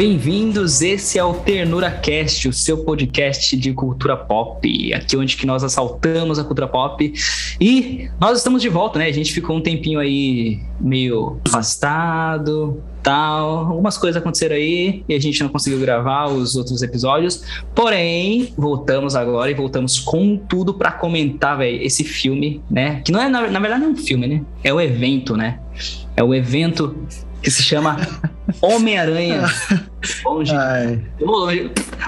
Bem-vindos, esse é o Ternura Cast, o seu podcast de cultura pop, aqui onde que nós assaltamos a cultura pop. E nós estamos de volta, né? A gente ficou um tempinho aí meio afastado, tal, algumas coisas aconteceram aí e a gente não conseguiu gravar os outros episódios. Porém, voltamos agora e voltamos com tudo para comentar, velho, esse filme, né? Que não é na, na verdade não é um filme, né? É o evento, né? É o evento que se chama Homem-Aranha.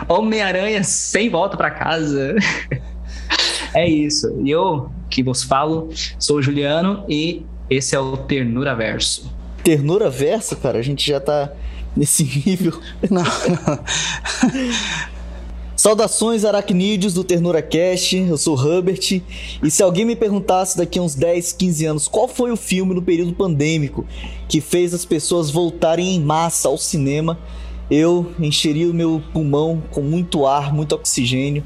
Homem-Aranha sem volta para casa. é isso. E eu que vos falo, sou o Juliano e esse é o Ternura Verso. Ternura Verso, cara, a gente já tá nesse nível. Não, não. Saudações aracnídeos do Ternura Cast, eu sou o Hubert, e se alguém me perguntasse daqui a uns 10, 15 anos qual foi o filme no período pandêmico que fez as pessoas voltarem em massa ao cinema, eu encheria o meu pulmão com muito ar, muito oxigênio,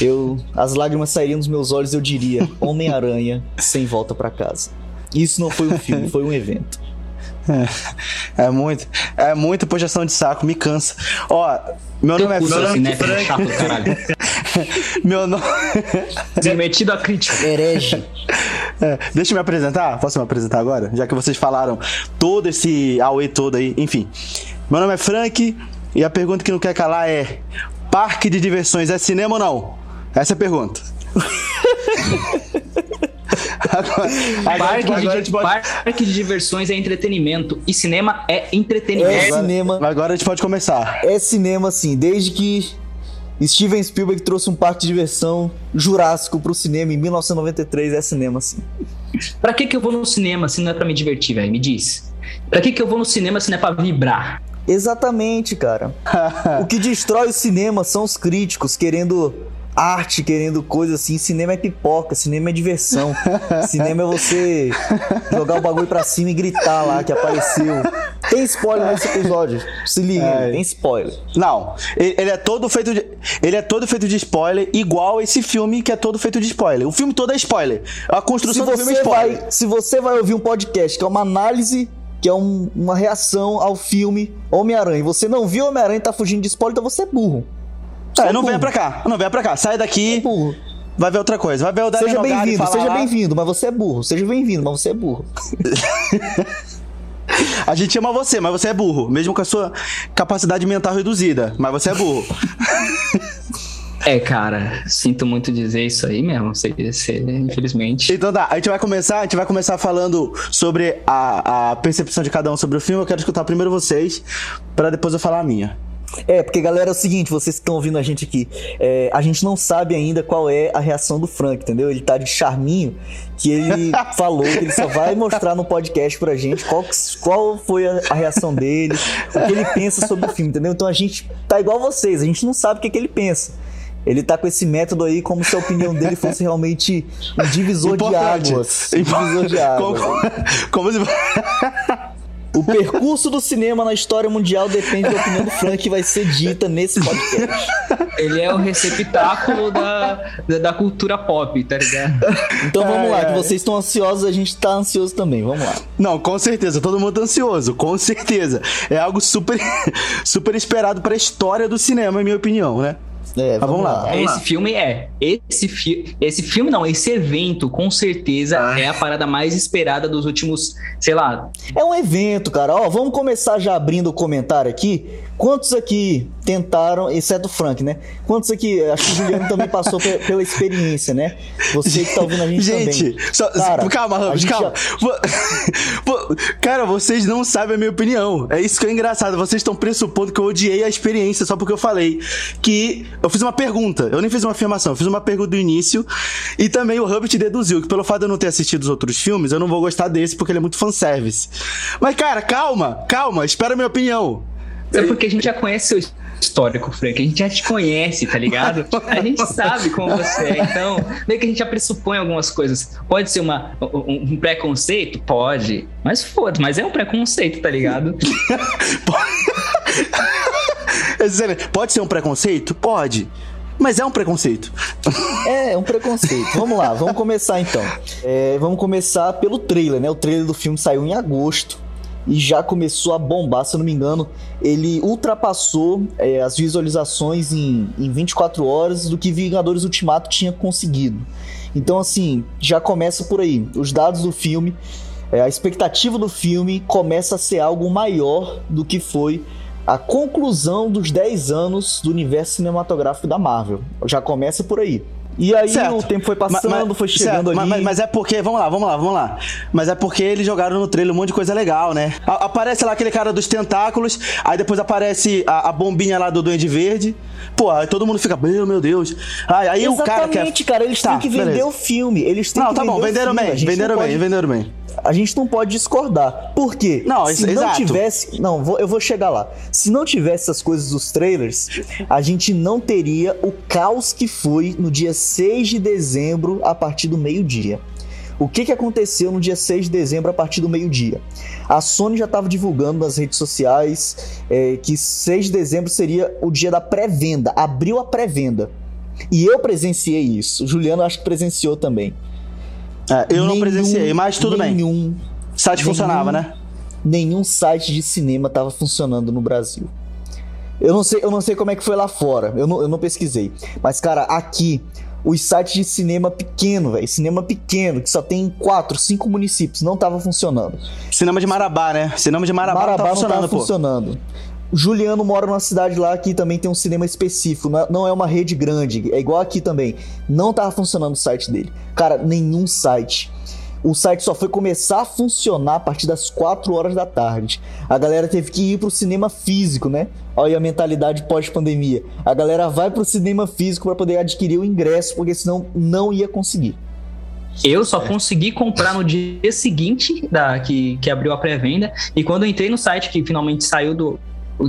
eu, as lágrimas sairiam dos meus olhos, eu diria, Homem-Aranha sem volta para casa. Isso não foi um filme, foi um evento. É, é muito, é muita projeção de saco, me cansa. Ó, meu nome é Frank. Né? Chato, caralho. meu nome. Metido a crítica. Herege. É, deixa eu me apresentar. Posso me apresentar agora? Já que vocês falaram todo esse Aue todo aí. Enfim. Meu nome é Frank e a pergunta que não quer calar é: Parque de diversões é cinema ou não? Essa é a pergunta. agora, parque, agora de, pode... parque, de, diversões é entretenimento e cinema é entretenimento. É cinema. Agora a gente pode começar. É cinema, sim. Desde que Steven Spielberg trouxe um parque de diversão jurássico pro cinema em 1993, é cinema, sim. Pra que que eu vou no cinema se não é pra me divertir, velho? Me diz. Pra que que eu vou no cinema se não é pra vibrar? Exatamente, cara. o que destrói o cinema são os críticos querendo arte querendo coisa assim. Cinema é pipoca, cinema é diversão. cinema é você jogar o bagulho pra cima e gritar lá que apareceu. Tem spoiler nesse episódio. Se liga, é. tem spoiler. Não, ele é todo feito de, ele é todo feito de spoiler, igual esse filme que é todo feito de spoiler. O filme todo é spoiler. A construção se do filme é spoiler. Vai, se você vai ouvir um podcast que é uma análise que é um, uma reação ao filme Homem-Aranha. Você não viu Homem-Aranha e tá fugindo de spoiler, então você é burro. Tá, não venha pra cá. Não venha pra cá. Sai daqui. É burro. Vai ver outra coisa. Vai ver o Daniel Seja bem-vindo, seja bem-vindo, mas você é burro. Seja bem-vindo, mas você é burro. a gente ama você, mas você é burro. Mesmo com a sua capacidade mental reduzida. Mas você é burro. É, cara, sinto muito dizer isso aí mesmo, sei, sei, infelizmente. Então tá, a gente vai começar, a gente vai começar falando sobre a, a percepção de cada um sobre o filme. Eu quero escutar primeiro vocês, para depois eu falar a minha. É, porque galera, é o seguinte, vocês que estão ouvindo a gente aqui, é, a gente não sabe ainda qual é a reação do Frank, entendeu? Ele tá de charminho, que ele falou que ele só vai mostrar no podcast pra gente qual, qual foi a, a, reação dele, o que ele pensa sobre o filme, entendeu? Então a gente tá igual vocês, a gente não sabe o que, que ele pensa. Ele tá com esse método aí como se a opinião dele fosse realmente um divisor Importante. de águas. Um divisor de águas. Como, como se... O percurso do cinema na história mundial depende da opinião do Frank que vai ser dita nesse podcast. Ele é o receptáculo da, da, da cultura pop, tá ligado? Então vamos lá, que vocês estão ansiosos, a gente tá ansioso também, vamos lá. Não, com certeza, todo mundo tá ansioso, com certeza. É algo super, super esperado pra história do cinema, em minha opinião, né? É, vamos, vamos lá. lá. Vamos esse lá. filme é. Esse, fi esse filme não, esse evento, com certeza, ah. é a parada mais esperada dos últimos, sei lá. É um evento, cara. Ó, vamos começar já abrindo o comentário aqui. Quantos aqui tentaram, exceto o Frank, né? Quantos aqui, acho que o Juliano também passou pela experiência, né? Você que tá ouvindo a gente, gente também. Só, Cara, calma, Ramos, calma. Já... Cara, vocês não sabem a minha opinião. É isso que é engraçado. Vocês estão pressupondo que eu odiei a experiência só porque eu falei que eu fiz uma pergunta. Eu nem fiz uma afirmação, eu fiz uma pergunta do início e também o Hubbard deduziu que pelo fato de eu não ter assistido os outros filmes, eu não vou gostar desse porque ele é muito fanservice. Mas, cara, calma, calma, espera a minha opinião. É porque a gente já conhece seu histórico, Frank. A gente já te conhece, tá ligado? A gente sabe como você é. Então, meio que a gente já pressupõe algumas coisas. Pode ser uma, um, um preconceito? Pode. Mas foda, mas é um preconceito, tá ligado? Pode ser um preconceito? Pode. Mas é um preconceito. É, é um preconceito. Vamos lá, vamos começar então. É, vamos começar pelo trailer, né? O trailer do filme saiu em agosto. E já começou a bombar, se eu não me engano. Ele ultrapassou é, as visualizações em, em 24 horas do que Vingadores Ultimato tinha conseguido. Então, assim, já começa por aí. Os dados do filme, é, a expectativa do filme começa a ser algo maior do que foi a conclusão dos 10 anos do universo cinematográfico da Marvel. Já começa por aí. E aí certo. o tempo foi passando, mas, mas, foi chegando certo. ali. Mas, mas, é porque, vamos lá, vamos lá, vamos lá. Mas é porque eles jogaram no trailer um monte de coisa legal, né? A, aparece lá aquele cara dos tentáculos, aí depois aparece a, a bombinha lá do Duende Verde. Pô, aí todo mundo fica, meu, meu Deus. Aí, aí o cara quer. cara, eles tá, têm que vender beleza. o filme. Eles têm não, que tá vender bom, venderam bem, venderam bem, venderam bem a gente não pode discordar. Por quê? Não, Se exato. não tivesse. Não, vou, eu vou chegar lá. Se não tivesse essas coisas dos trailers, a gente não teria o caos que foi no dia 6 de dezembro, a partir do meio-dia. O que, que aconteceu no dia 6 de dezembro a partir do meio-dia? A Sony já estava divulgando nas redes sociais é, que 6 de dezembro seria o dia da pré-venda, abriu a pré-venda. E eu presenciei isso. O Juliano acho que presenciou também. É, eu nenhum, não presenciei, mas tudo nenhum, bem. O site nenhum, funcionava, né? Nenhum site de cinema estava funcionando no Brasil. Eu não sei, eu não sei como é que foi lá fora. Eu não, eu não pesquisei. Mas, cara, aqui, os sites de cinema pequeno, velho. Cinema pequeno, que só tem quatro, cinco municípios, não tava funcionando. Cinema de Marabá, né? Cinema de Marabá, Marabá não tava funcionando, não tava funcionando. O Juliano mora numa cidade lá que também tem um cinema específico, não é, é uma rede grande, é igual aqui também. Não tava funcionando o site dele. Cara, nenhum site. O site só foi começar a funcionar a partir das 4 horas da tarde. A galera teve que ir pro cinema físico, né? Olha aí a mentalidade pós-pandemia. A galera vai pro cinema físico para poder adquirir o ingresso, porque senão não ia conseguir. Eu só consegui comprar no dia seguinte da que, que abriu a pré-venda. E quando eu entrei no site que finalmente saiu do,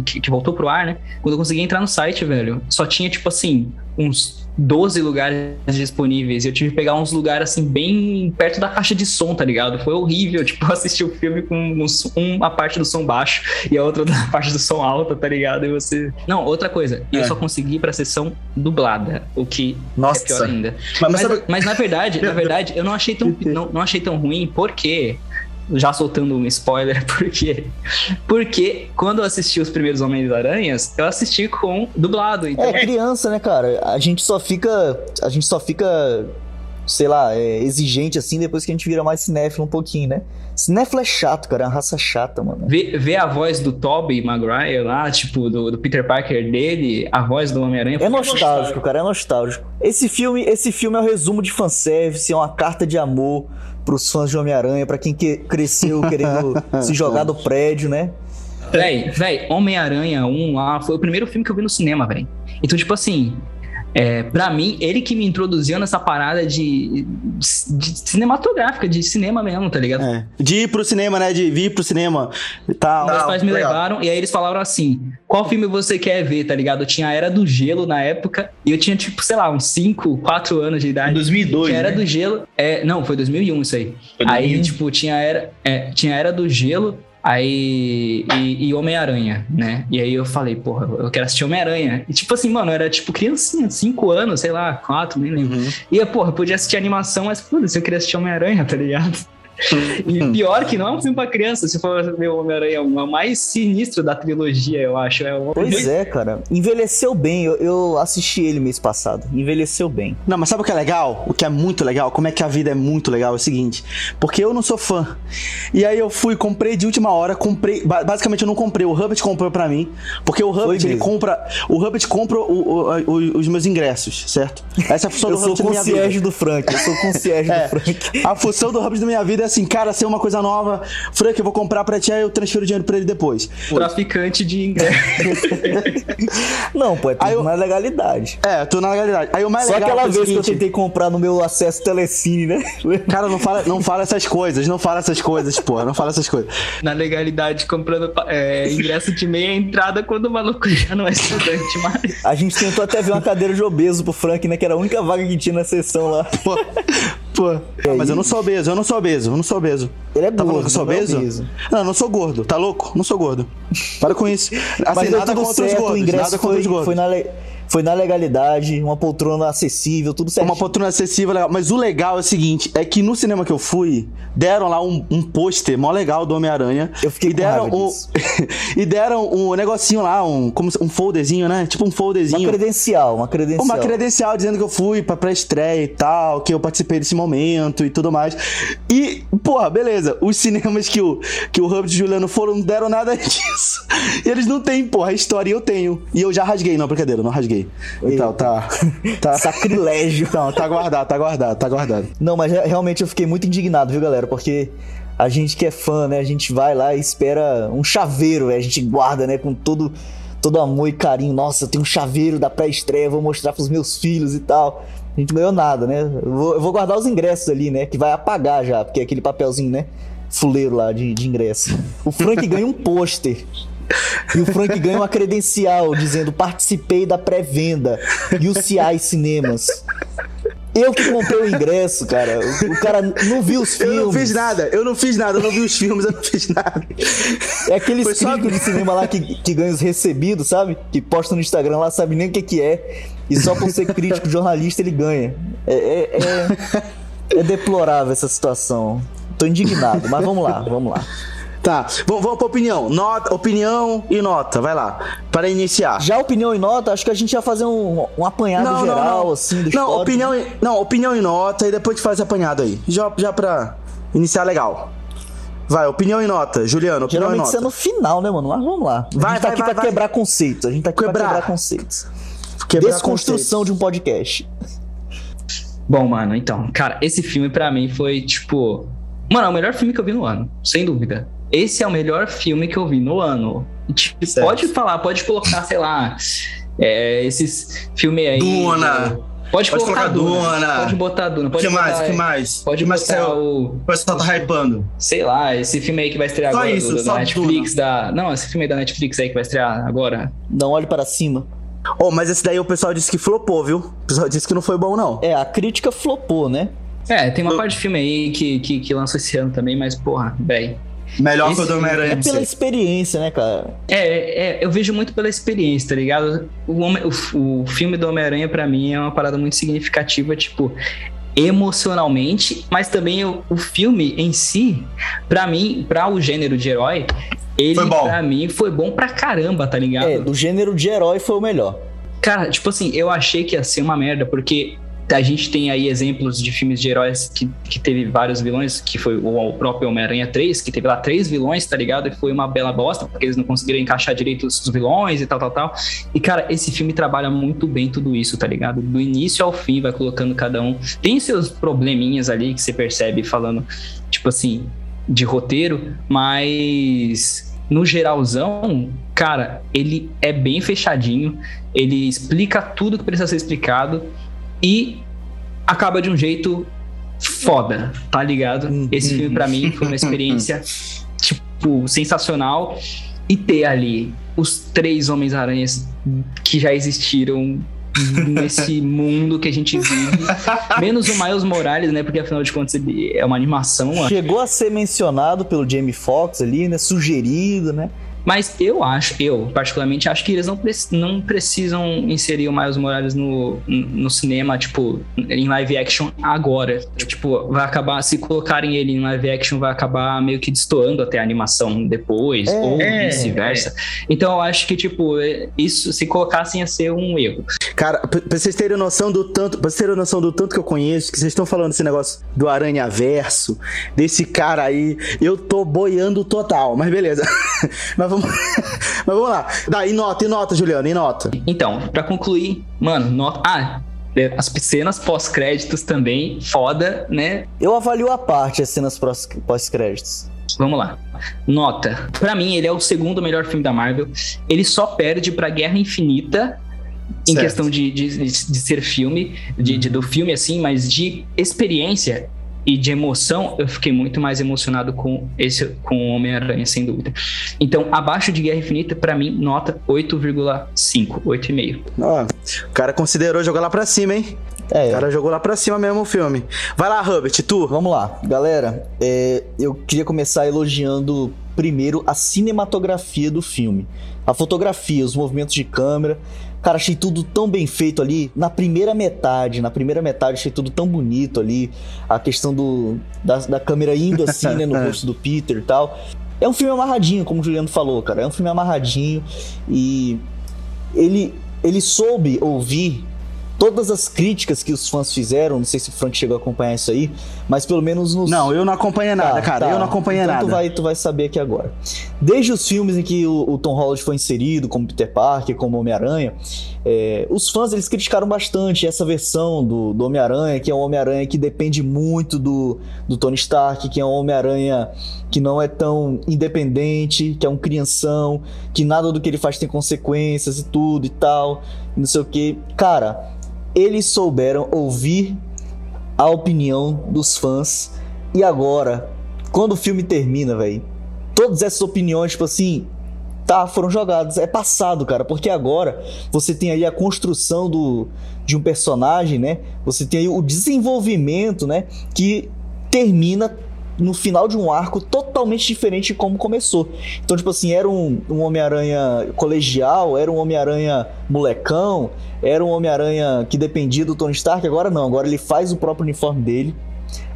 que, que voltou pro ar, né? Quando eu consegui entrar no site, velho, só tinha, tipo assim, uns 12 lugares disponíveis. E eu tive que pegar uns lugares, assim, bem perto da caixa de som, tá ligado? Foi horrível, tipo, assistir o filme com um, uma parte do som baixo e a outra da parte do som alta, tá ligado? E você. Não, outra coisa, é. eu só consegui ir pra sessão dublada, o que Nossa. é pior ainda. Mas, mas, mas, mas na verdade, na verdade, eu não achei tão, não, não achei tão ruim, porque já soltando um spoiler, porque porque quando eu assisti os primeiros Homens-Aranhas, eu assisti com dublado. Então... É criança, né, cara? A gente só fica a gente só fica sei lá, é, exigente assim depois que a gente vira mais cinéfilo um pouquinho, né? Cinéfilo é chato, cara, é uma raça chata, mano. Ver, ver a voz do Tobey Maguire lá, tipo, do, do Peter Parker dele, a voz do Homem-Aranha. É nostálgico, cara, é nostálgico. Esse filme, esse filme é o um resumo de fanservice, é uma carta de amor pros fãs de Homem-Aranha, para quem que cresceu querendo se jogar do prédio, né? Véi, véi, Homem-Aranha 1 lá foi o primeiro filme que eu vi no cinema, véi. Então, tipo assim, é, para mim, ele que me introduziu nessa parada de, de, cinematográfica, de cinema mesmo, tá ligado? É. De ir pro cinema, né? De vir pro cinema e tal. Meus pais me legal. levaram e aí eles falaram assim: qual filme você quer ver, tá ligado? Eu tinha a Era do Gelo na época e eu tinha, tipo, sei lá, uns 5, 4 anos de idade. 2002. Era né? do Gelo. É, não, foi 2001 isso aí. Aí, tipo, tinha a Era, é, tinha Era do Gelo Aí. E, e Homem-Aranha, né? E aí eu falei, porra, eu quero assistir Homem-Aranha. E tipo assim, mano, eu era tipo criancinha, 5 anos, sei lá, 4, nem lembro. Uhum. E, porra, eu podia assistir animação, mas foda-se, eu queria assistir Homem-Aranha, tá ligado? E pior que não é um filme pra criança, se for ver o Homem-Aranha, é o mais sinistro da trilogia, eu acho. É um... Pois é, cara. Envelheceu bem. Eu, eu, assisti ele mês passado. Envelheceu bem. Não, mas sabe o que é legal? O que é muito legal? Como é que a vida é muito legal? É o seguinte. Porque eu não sou fã. E aí eu fui, comprei de última hora, comprei. Basicamente eu não comprei. O Hubbard comprou pra mim. Porque o Hubbard, ele compra. O Hubbard compra o, o, o, os meus ingressos, certo? Essa é a função do Hubbard. Eu sou o concierge do Frank. Eu sou o concierge é, do Frank. A função do Hubbard da minha vida é assim, cara, ser uma coisa nova, Frank, eu vou comprar pra ti, aí eu transfiro o dinheiro pra ele depois. Traficante de ingresso. não, pô, é tudo eu... na legalidade. É, tudo na legalidade. Aí o mais Só legal aquela vez seguinte... que eu tentei comprar no meu acesso Telecine, né? Cara, não fala, não fala essas coisas, não fala essas coisas, pô, não fala essas coisas. Na legalidade, comprando é, ingresso de meia entrada quando o maluco já não é estudante mais. A gente tentou até ver uma cadeira de obeso pro Frank, né? Que era a única vaga que tinha na sessão lá. Pô, pô. mas eu não sou obeso, eu não sou obeso, eu não sou obeso. Ele é tá gordo. que eu sou não é obeso? Não, eu não sou gordo. Tá louco? Não sou gordo. Para com isso. Assim, Mas nada contra certo, os gordos. Nada foi, os gordos. Foi na, le... foi na legalidade, uma poltrona acessível, tudo certo. Uma poltrona acessível, legal. Mas o legal é o seguinte: é que no cinema que eu fui, deram lá um, um pôster mó legal do Homem-Aranha. Eu fiquei e deram com um, E deram um negocinho lá, um, como um folderzinho, né? Tipo um folderzinho. Uma credencial, uma credencial. Uma credencial dizendo que eu fui pra pré-estreia e tal, que eu participei desse momento e tudo mais. E, porra, beleza. Os cinemas que o, que o Hub e Juliano foram não deram nada disso. E eles não têm, porra, a história eu tenho. E eu já rasguei, não, brincadeira, não rasguei. Então, tá. tá. Sacrilégio. Não, tá guardado, tá guardado, tá guardado. Não, mas realmente eu fiquei muito indignado, viu, galera? Porque a gente que é fã, né? A gente vai lá e espera um chaveiro, a gente guarda, né? Com todo, todo amor e carinho. Nossa, eu tenho um chaveiro da pré-estreia, vou mostrar pros meus filhos e tal. A gente não ganhou nada, né? Eu vou, eu vou, guardar os ingressos ali, né? Que vai apagar já, porque é aquele papelzinho, né? Fuleiro lá de, de ingresso. O Frank ganha um pôster. E o Frank ganha uma credencial dizendo participei da pré-venda UCI Cinemas. Eu que comprei o ingresso, cara. O, o, cara não viu os filmes. Eu não fiz nada, eu não fiz nada, eu não vi os filmes, eu não fiz nada. É aquele crítico de cinema lá que, que ganha os recebidos, sabe? Que posta no Instagram lá, sabe nem o que, que é. E só por ser crítico jornalista ele ganha. É, é, é, é deplorável essa situação. Tô indignado, mas vamos lá, vamos lá. Tá, vamos, vamos pra opinião. Nota, opinião e nota, vai lá. Para iniciar. Já opinião e nota, acho que a gente ia fazer um, um apanhado não, geral, não, não. assim, do Não, opinião e, não, opinião e nota, e depois faz apanhado aí. Já, já pra iniciar legal. Vai, opinião e nota. Juliano, opinião Geralmente e nota. isso é no final, né, mano? Mas vamos lá. A vai, gente tá vai, aqui vai, pra vai. quebrar conceitos. A gente tá aqui quebrar. pra quebrar conceitos. Quebrar Desconstrução conceitos. de um podcast. Bom, mano, então, cara, esse filme pra mim foi, tipo... Mano, é o melhor filme que eu vi no ano, sem dúvida esse é o melhor filme que eu vi no ano. Tipo, pode falar, pode colocar, sei lá, é, esses filmes aí. Duna! Pode, pode colocar, colocar Duna, Duna. Pode botar Duna. Pode que botar, mais? que mais? Pode que botar mais o. O pessoal tá hypando. Sei lá, esse filme aí que vai estrear só agora. Isso, do, só da Netflix. Da... Não, esse filme aí da Netflix aí que vai estrear agora. Não olhe para cima. Oh, mas esse daí o pessoal disse que flopou, viu? O pessoal disse que não foi bom, não. É, a crítica flopou, né? É, tem uma parte de filme aí que, que, que lançou esse ano também, mas, porra, velho. Melhor que o do Homem-Aranha. É pela experiência, né, cara? É, é, eu vejo muito pela experiência, tá ligado? O, Homem, o, o filme do Homem-Aranha, para mim, é uma parada muito significativa, tipo, emocionalmente, mas também o, o filme em si, para mim, para o gênero de herói, ele, pra mim, foi bom pra caramba, tá ligado? É, do gênero de herói foi o melhor. Cara, tipo assim, eu achei que ia ser uma merda, porque a gente tem aí exemplos de filmes de heróis que, que teve vários vilões, que foi o, próprio Homem-Aranha 3, que teve lá três vilões, tá ligado? E foi uma bela bosta, porque eles não conseguiram encaixar direito os vilões e tal, tal, tal. E, cara, esse filme trabalha muito bem tudo isso, tá ligado? Do início ao fim, vai colocando cada um. Tem seus probleminhas ali que você percebe falando, tipo assim, de roteiro, mas no geralzão, cara, ele é bem fechadinho, ele explica tudo que precisa ser explicado e acaba de um jeito foda, tá ligado? Esse filme para mim foi uma experiência tipo sensacional e ter ali os três Homens-Aranhas que já existiram nesse mundo que a gente vive. Menos o Miles Morales, né? Porque afinal de contas ele é uma animação. Chegou a ser mencionado pelo Jamie Foxx ali, né? Sugerido, né? Mas eu acho, eu particularmente acho que eles não, não precisam inserir o Miles Morales no, no cinema, tipo, em live action agora. Tipo, vai acabar, se colocarem ele em live action, vai acabar meio que destoando até a animação depois, É, ou é, vice-versa. Então eu acho que, tipo, isso, se colocassem ia ser um erro. Cara, pra pra vocês terem noção do tanto, pra vocês terem noção do tanto que eu conheço, que vocês estão falando desse negócio do Aranha Verso, desse cara aí, eu tô boiando total, mas beleza. mas, vamos, mas vamos lá. Daí nota, e nota, Juliano, e nota. Então, pra concluir, mano, nota. Ah, as cenas pós-créditos também, foda, né? Eu avalio a parte as cenas pós-créditos. Vamos lá. Nota. Pra mim, ele é o segundo melhor filme da Marvel. Ele só perde pra Guerra Infinita em Certo. questão de, de, de- de ser filme, de, de- do filme assim, mas de experiência e de emoção, eu fiquei muito mais emocionado com esse com o Homem-Aranha, sem dúvida. Então, abaixo de Guerra Infinita, pra mim, nota 8,5, 8,5. Ó, o cara considerou jogar lá pra cima, hein? É, O cara jogou lá pra cima mesmo o filme. Vai lá, Herbert, tu. Vamos lá, galera. é, eu queria começar elogiando primeiro a cinematografia do filme. A fotografia, os movimentos de câmera. Cara, achei tudo tão bem feito ali. Na primeira metade, na primeira metade, achei tudo tão bonito ali. A questão do da, da câmera indo assim, né, no rosto do Peter e tal. É um filme amarradinho, como o Juliano falou, cara. É um filme amarradinho e ele, ele soube ouvir todas as críticas que os fãs fizeram, não sei se o Frank chegou a acompanhar isso aí, mas pelo menos nos. Não, eu não acompanhei nada, tá, cara. Tá. Eu não acompanhei então nada. Tu vai, tu vai saber aqui agora. Desde os filmes em que o, o Tom Holland foi inserido, como Peter Parker, como Homem-Aranha, é, os fãs eles criticaram bastante essa versão do, do Homem-Aranha, que é um Homem-Aranha que depende muito do, do Tony Stark, que é um Homem-Aranha que não é tão independente, que é um crianção, que nada do que ele faz tem consequências e tudo e tal, não sei o que. Cara eles souberam ouvir a opinião dos fãs. E agora, quando o filme termina, velho, todas essas opiniões, tipo assim, tá, foram jogadas. É passado, cara, porque agora você tem aí a construção do, de um personagem, né? Você tem aí o desenvolvimento, né? Que termina no final de um arco totalmente diferente de como começou. Então, tipo assim, era um, um Homem-Aranha colegial, era um Homem-Aranha molecão, era um Homem-Aranha que dependia do Tony Stark, agora não, agora ele faz o próprio uniforme dele.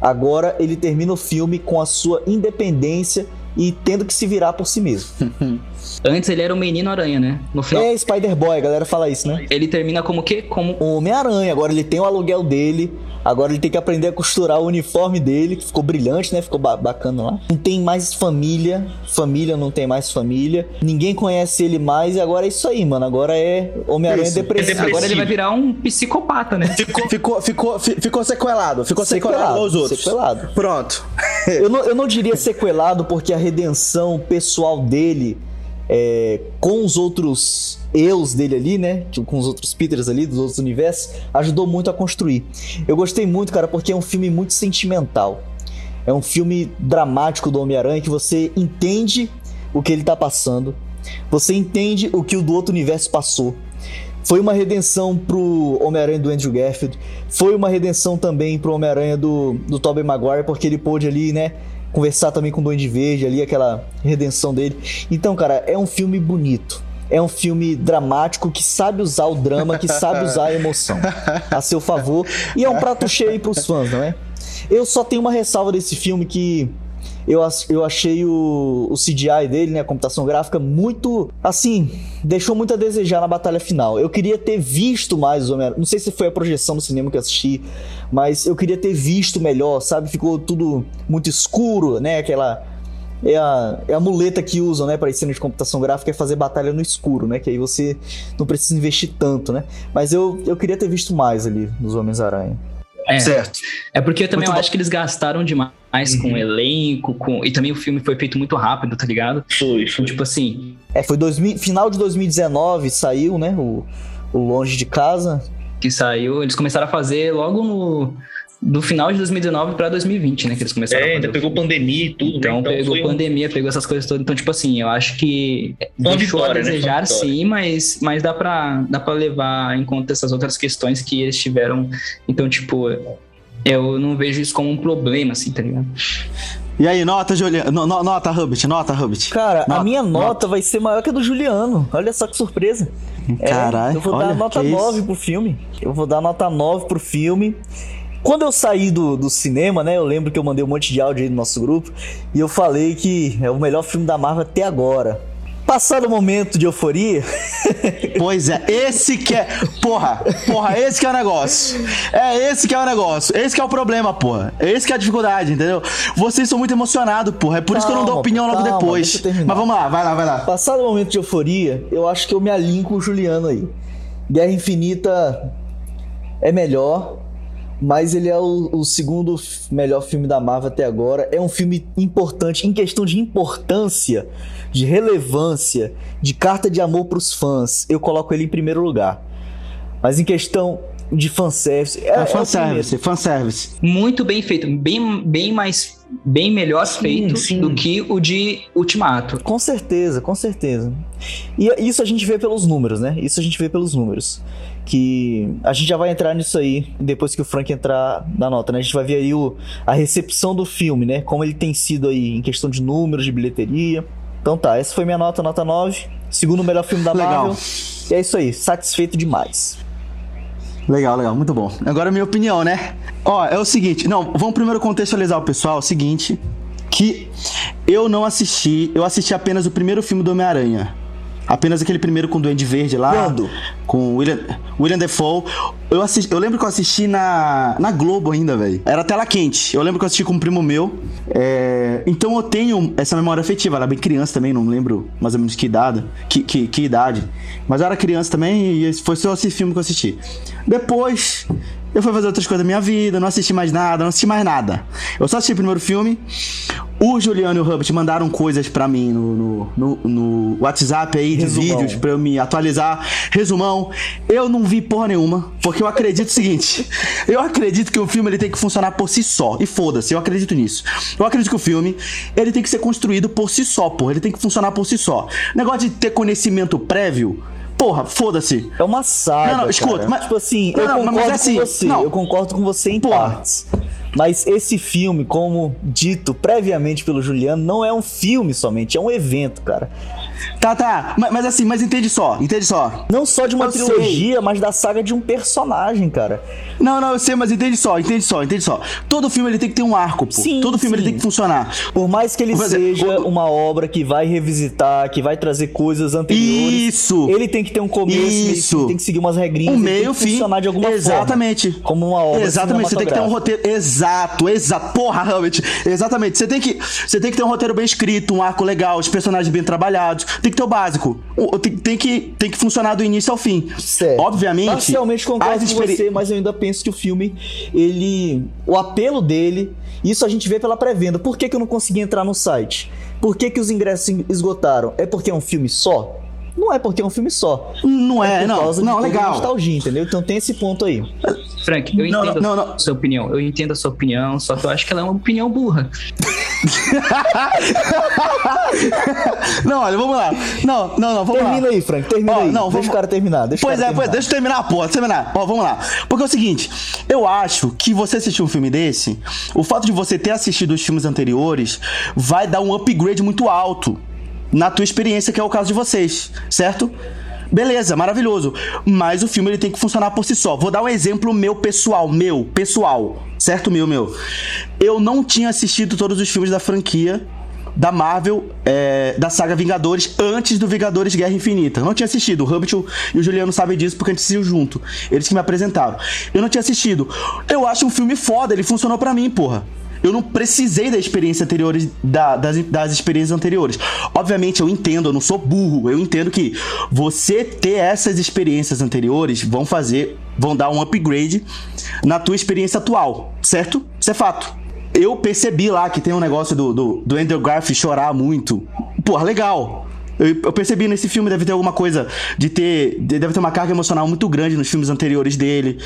Agora ele termina o filme com a sua independência e tendo que se virar por si mesmo. Antes ele era o Menino Aranha, né? No final. É Spider-Boy, a galera fala isso, né? Ele termina como o quê? Como Homem-Aranha. Agora ele tem o aluguel dele. Agora ele tem que aprender a costurar o uniforme dele, que ficou brilhante, né? Ficou ba bacana lá. Não tem mais família. Família não tem mais família. Ninguém conhece ele mais. E agora é isso aí, mano. Agora é Homem-Aranha depressivo. Agora ele vai virar um psicopata, né? Ficou, ficou, ficou, ficou sequelado. Ficou sequelado, sequelado aos outros. Sequelado. Pronto. eu, não, eu não diria sequelado porque a redenção pessoal dele é, com os outros eus dele ali, né? Com os outros Peters ali, dos outros universos, ajudou muito a construir. Eu gostei muito, cara, porque é um filme muito sentimental. É um filme dramático do Homem-Aranha que você entende o que ele tá passando. Você entende o que o do outro universo passou. Foi uma redenção pro Homem-Aranha do Andrew Garfield. Foi uma redenção também pro Homem-Aranha do, do Tobey Maguire, porque ele pôde ali, né? Conversar também com o Duende Verde ali, aquela redenção dele. Então, cara, é um filme bonito. É um filme dramático que sabe usar o drama, que sabe usar a emoção a seu favor. E é um prato cheio pros fãs, não é? Eu só tenho uma ressalva desse filme que eu, eu achei o, o CGI dele, né, a computação gráfica, muito, assim, deixou muito a desejar na batalha final. Eu queria ter visto mais o Homem-Aranha. Não sei se foi a projeção no cinema que eu assisti, mas eu queria ter visto melhor, sabe? Ficou tudo muito escuro, né? Aquela é a, é a muleta que usam, né, para cena de computação gráfica é fazer batalha no escuro, né? Que aí você não precisa investir tanto, né? Mas eu, eu queria ter visto mais ali nos Homens-Aranha. É, certo. É porque eu também eu acho que eles gastaram demais uhum. com o elenco, com... e também o filme foi feito muito rápido, tá ligado? Foi, foi. Tipo assim. É, foi dois, final de 2019, saiu, né? O, o Longe de Casa. Que saiu, eles começaram a fazer logo no do final de 2019 para 2020, né? Que eles começaram é, ainda pegou pandemia e tudo, né? então, né? Então pegou pandemia, um... pegou essas coisas todas. Então, tipo assim, eu acho que Foi deixou vitória, a né? desejar né? sim, mas, mas dá para dá pra levar em conta essas outras questões que eles tiveram. Então, tipo, eu não vejo isso como um problema, assim, tá ligado? E aí, nota, Juliano? No, nota, Hobbit, nota, Hobbit. Cara, nota, a minha nota, nota, vai ser maior que a do Juliano. Olha só que surpresa. Caralho. É, eu vou dar nota 9 isso? pro filme. Eu vou dar nota 9 pro filme. Quando eu saí do, do cinema, né? Eu lembro que eu mandei um monte de áudio aí no nosso grupo e eu falei que é o melhor filme da Marvel até agora. Passado o momento de euforia. Pois é, esse que é. Porra, porra, esse que é o negócio. É esse que é o negócio. Esse que é o problema, porra. Esse que é a dificuldade, entendeu? Vocês são muito emocionados, porra. É por calma, isso que eu não dou opinião logo calma, depois. Mas vamos lá, vai lá, vai lá. Passado o momento de euforia, eu acho que eu me alinho com o Juliano aí. Guerra Infinita é melhor, mas ele é o, o, segundo melhor filme da Marvel até agora. É um filme importante em questão de importância, de relevância, de carta de amor para os fãs. Eu coloco ele em primeiro lugar. Mas em questão de fanservice. É, é fanservice, é fanservice. Muito bem feito, bem, bem mais. Bem melhor sim, feito sim. do que o de Ultimato. Com certeza, com certeza. E isso a gente vê pelos números, né? Isso a gente vê pelos números que a gente já vai entrar nisso aí depois que o Frank entrar na nota, né? A gente vai ver aí o, a recepção do filme, né? Como ele tem sido aí em questão de números, de bilheteria. Então tá, essa foi minha nota, nota 9. Segundo melhor filme da Legal. Marvel. E é isso aí, satisfeito demais. Legal, legal, muito bom. Agora a minha opinião, né? Ó, é o seguinte, não, vamos primeiro contextualizar o pessoal, é o seguinte, que eu não assisti, eu assisti apenas o primeiro filme do Homem-Aranha. Apenas aquele primeiro com o Duende Verde lá. Quando? Com o William, William Defoe. Eu, assisti, eu lembro que eu assisti na, na Globo ainda, velho. Era tela quente. Eu lembro que eu assisti com um primo meu. É, então eu tenho essa memória afetiva. Era bem criança também, não lembro mais ou menos que idade. Que, que, que idade. Mas eu era criança também e foi só esse filme que eu assisti. Depois, eu fui fazer outras coisas da minha vida, não assisti mais nada, não assisti mais nada. Eu só assisti o primeiro filme. O Juliano e o Hubbard mandaram coisas pra mim no, no, no- no WhatsApp aí de Resumão. vídeos pra eu me atualizar. Resumão. Eu não vi porra nenhuma, porque eu acredito o seguinte: eu acredito que o filme ele tem que funcionar por si só. E foda-se, eu acredito nisso. Eu acredito que o filme ele tem que ser construído por si só, porra. Ele tem que funcionar por si só. Negócio de ter conhecimento prévio. Porra, foda-se. É uma saga. Não, não, escuta, cara. mas- Tipo assim, Não, eu mas concordo é assim, com você. não. Eu concordo com você em Porra. partes. Mas esse filme, como dito previamente pelo Juliano, não é um filme somente, é um evento, cara. Tá, tá. Mas, mas assim, mas entende só, entende só. Não só de uma Eu sei. trilogia, mas da saga de um personagem, cara. Não, não, eu sei, mas entende só, entende só, entende só. Todo filme ele tem que ter um arco, pô. Sim, Todo filme sim. ele tem que funcionar. Por mais que ele exemplo, seja o- uma obra que vai revisitar, que vai trazer coisas anteriores, Isso. ele tem que ter um começo, Isso. fim, tem que seguir umas regrinhas, Um ele meio, fim. funcionar de alguma Exatamente. forma. Como uma obra Exatamente, você tem que ter um roteiro. Exato, exato. Porra, realmente. Exatamente. Você tem que, você tem que ter um roteiro bem escrito, um arco legal, os personagens bem trabalhados. Tem que ter o básico. O- Tem, tem que, tem que funcionar do início ao fim. Certo. Obviamente. Parcialmente concordo com você, mas eu ainda penso que o filme, ele. O apelo dele, isso a gente vê pela pré-venda. Por que, que eu não consegui entrar no site? Por que, que os ingressos esgotaram? É porque é um filme só? Não é porque é um filme só. Não é, por não. Não, legal. nostalgia, entendeu? Então tem esse ponto aí. Frank, eu Não, entendo não, não, a sua opinião. Eu entendo a sua opinião, só que eu acho que ela é uma opinião burra. Não, olha, vamos lá. Não, não, não, vamos lá. Termina aí, Frank, termina Ó, aí. não, deixa vamos- o cara terminar. Deixa Pois o é, cara pois, terminar. deixa eu terminar, porra, deixa eu terminar. Ó, vamos lá. Porque é o seguinte, eu acho que você assistir um filme desse, o fato de você ter assistido os filmes anteriores vai dar um upgrade muito alto na tua experiência, que é o caso de vocês, certo? Beleza, maravilhoso. Mas o filme ele tem que funcionar por si só. Vou dar um exemplo meu pessoal, meu, pessoal, certo? Meu, meu. Eu não tinha assistido todos os filmes da franquia da Marvel, é, da saga Vingadores, antes do Vingadores Guerra Infinita. Eu não tinha assistido. O Hobbit e o Juliano sabem disso porque a gente assistiu junto. Eles que me apresentaram. Eu não tinha assistido. Eu acho um filme foda, ele funcionou pra mim, porra. Eu não precisei da experiência anterior, da- das, das experiências anteriores. Obviamente, eu entendo, eu não sou burro. Eu entendo que você ter essas experiências anteriores vão fazer, vão dar um upgrade na tua experiência atual, certo? Isso é fato. Eu percebi lá que tem um negócio do, do, do Andrew Garfield chorar muito. Porra, legal. Eu, eu percebi nesse filme deve ter alguma coisa de ter. de- Deve ter uma carga emocional muito grande nos filmes anteriores dele.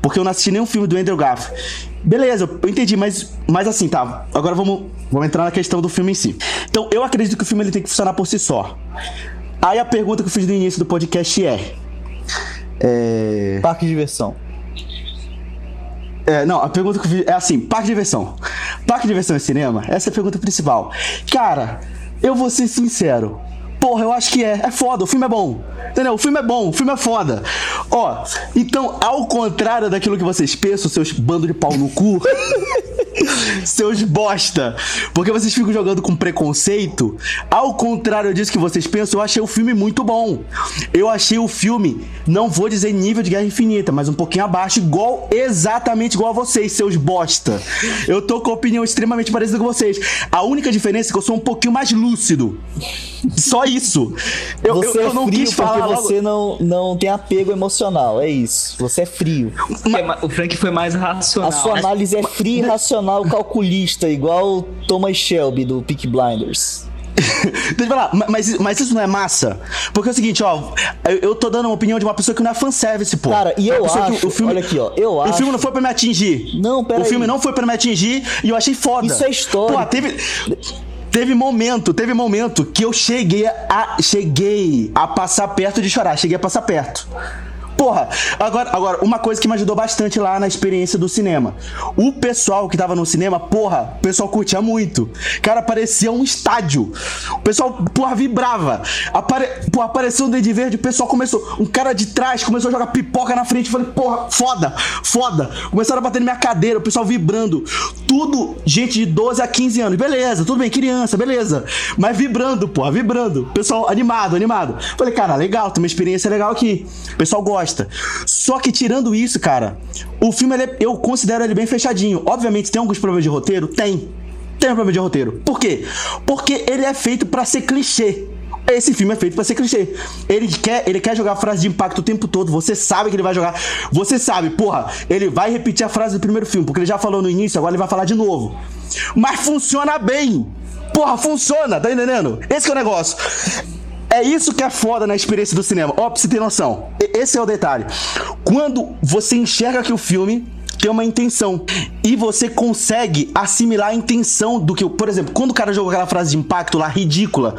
Porque eu não assisti nenhum filme do Andrew Garfield. Beleza, eu entendi, mas, mas assim, tá. Agora vamos, vamos entrar na questão do filme em si. Então, eu acredito que o filme ele tem que funcionar por si só. Aí a pergunta que eu fiz no início do podcast é. É. Parque de diversão. É, não, a pergunta que eu fiz é assim: parque de diversão. Parque de diversão e cinema? Essa é a pergunta principal. Cara, eu vou ser sincero. Porra, eu acho que é. É foda, o filme é bom. Entendeu? O filme é bom, o filme é foda. Ó, então, ao contrário daquilo que vocês pensam, seus bando de pau no cu. seus bosta. Porque vocês ficam jogando com preconceito. Ao contrário disso que vocês pensam, eu achei o filme muito bom. Eu achei o filme, não vou dizer nível de Guerra Infinita, mas um pouquinho abaixo, igual, exatamente igual a vocês, seus bosta. Eu tô com a opinião extremamente parecida com vocês. A única diferença é que eu sou um pouquinho mais lúcido. Só isso. Eu, eu- Você eu é não frio quis falar porque logo- você não, não tem apego emocional, é isso. Você é frio. O Frank foi mais racional. A sua análise é fria, racional, calculista, igual o Thomas Shelby do Peak Blinders. Deixa eu falar, ma- mas, mas isso não é massa? Porque é o seguinte, ó, eu, eu tô dando uma opinião de uma pessoa que não é fanservice, pô. Cara, e eu pessoa que acho- olha aqui, ó, eu O acho- filme não foi pra me atingir. Não, pera O filme aí. não foi pra me atingir e eu achei foda. Isso é histórico. Pô, teve... Teve momento, teve momento que eu cheguei a... Cheguei a passar perto de chorar, cheguei a passar perto. Porra, agora, agora, uma coisa que me ajudou bastante lá na experiência do cinema. O pessoal que tava no cinema, porra, o pessoal curtia muito. Cara, parecia um estádio. O pessoal, porra, vibrava. Apare... Porra, apareceu um Dede Verde, o pessoal começou. Um cara de trás começou a jogar pipoca na frente. Falei, porra, foda, foda. Começaram a bater na minha cadeira, o pessoal vibrando. Tudo, gente de 12 a 15 anos. Beleza, tudo bem, criança, beleza. Mas vibrando, porra, vibrando. Pessoal animado, animado. Falei, cara, legal, tem uma experiência legal aqui. O pessoal gosta. Só que tirando isso, cara, o filme é, eu considero ele bem fechadinho. Obviamente tem alguns problemas de roteiro, tem. Tem problema de roteiro. Por quê? Porque ele é feito para ser clichê. Esse filme é feito para ser clichê. Ele quer, ele quer jogar frase de impacto o tempo todo. Você sabe que ele vai jogar. Você sabe, porra, ele vai repetir a frase do primeiro filme, porque ele já falou no início, agora ele vai falar de novo. Mas funciona bem. Porra, funciona, tá entendendo? Esse é o negócio. É isso que é foda na experiência do cinema. Ó, pra você ter noção. Esse é o detalhe. Quando você enxerga que o filme tem uma intenção. E você consegue assimilar a intenção do que. Por exemplo, quando o cara jogou aquela frase de impacto lá, ridícula,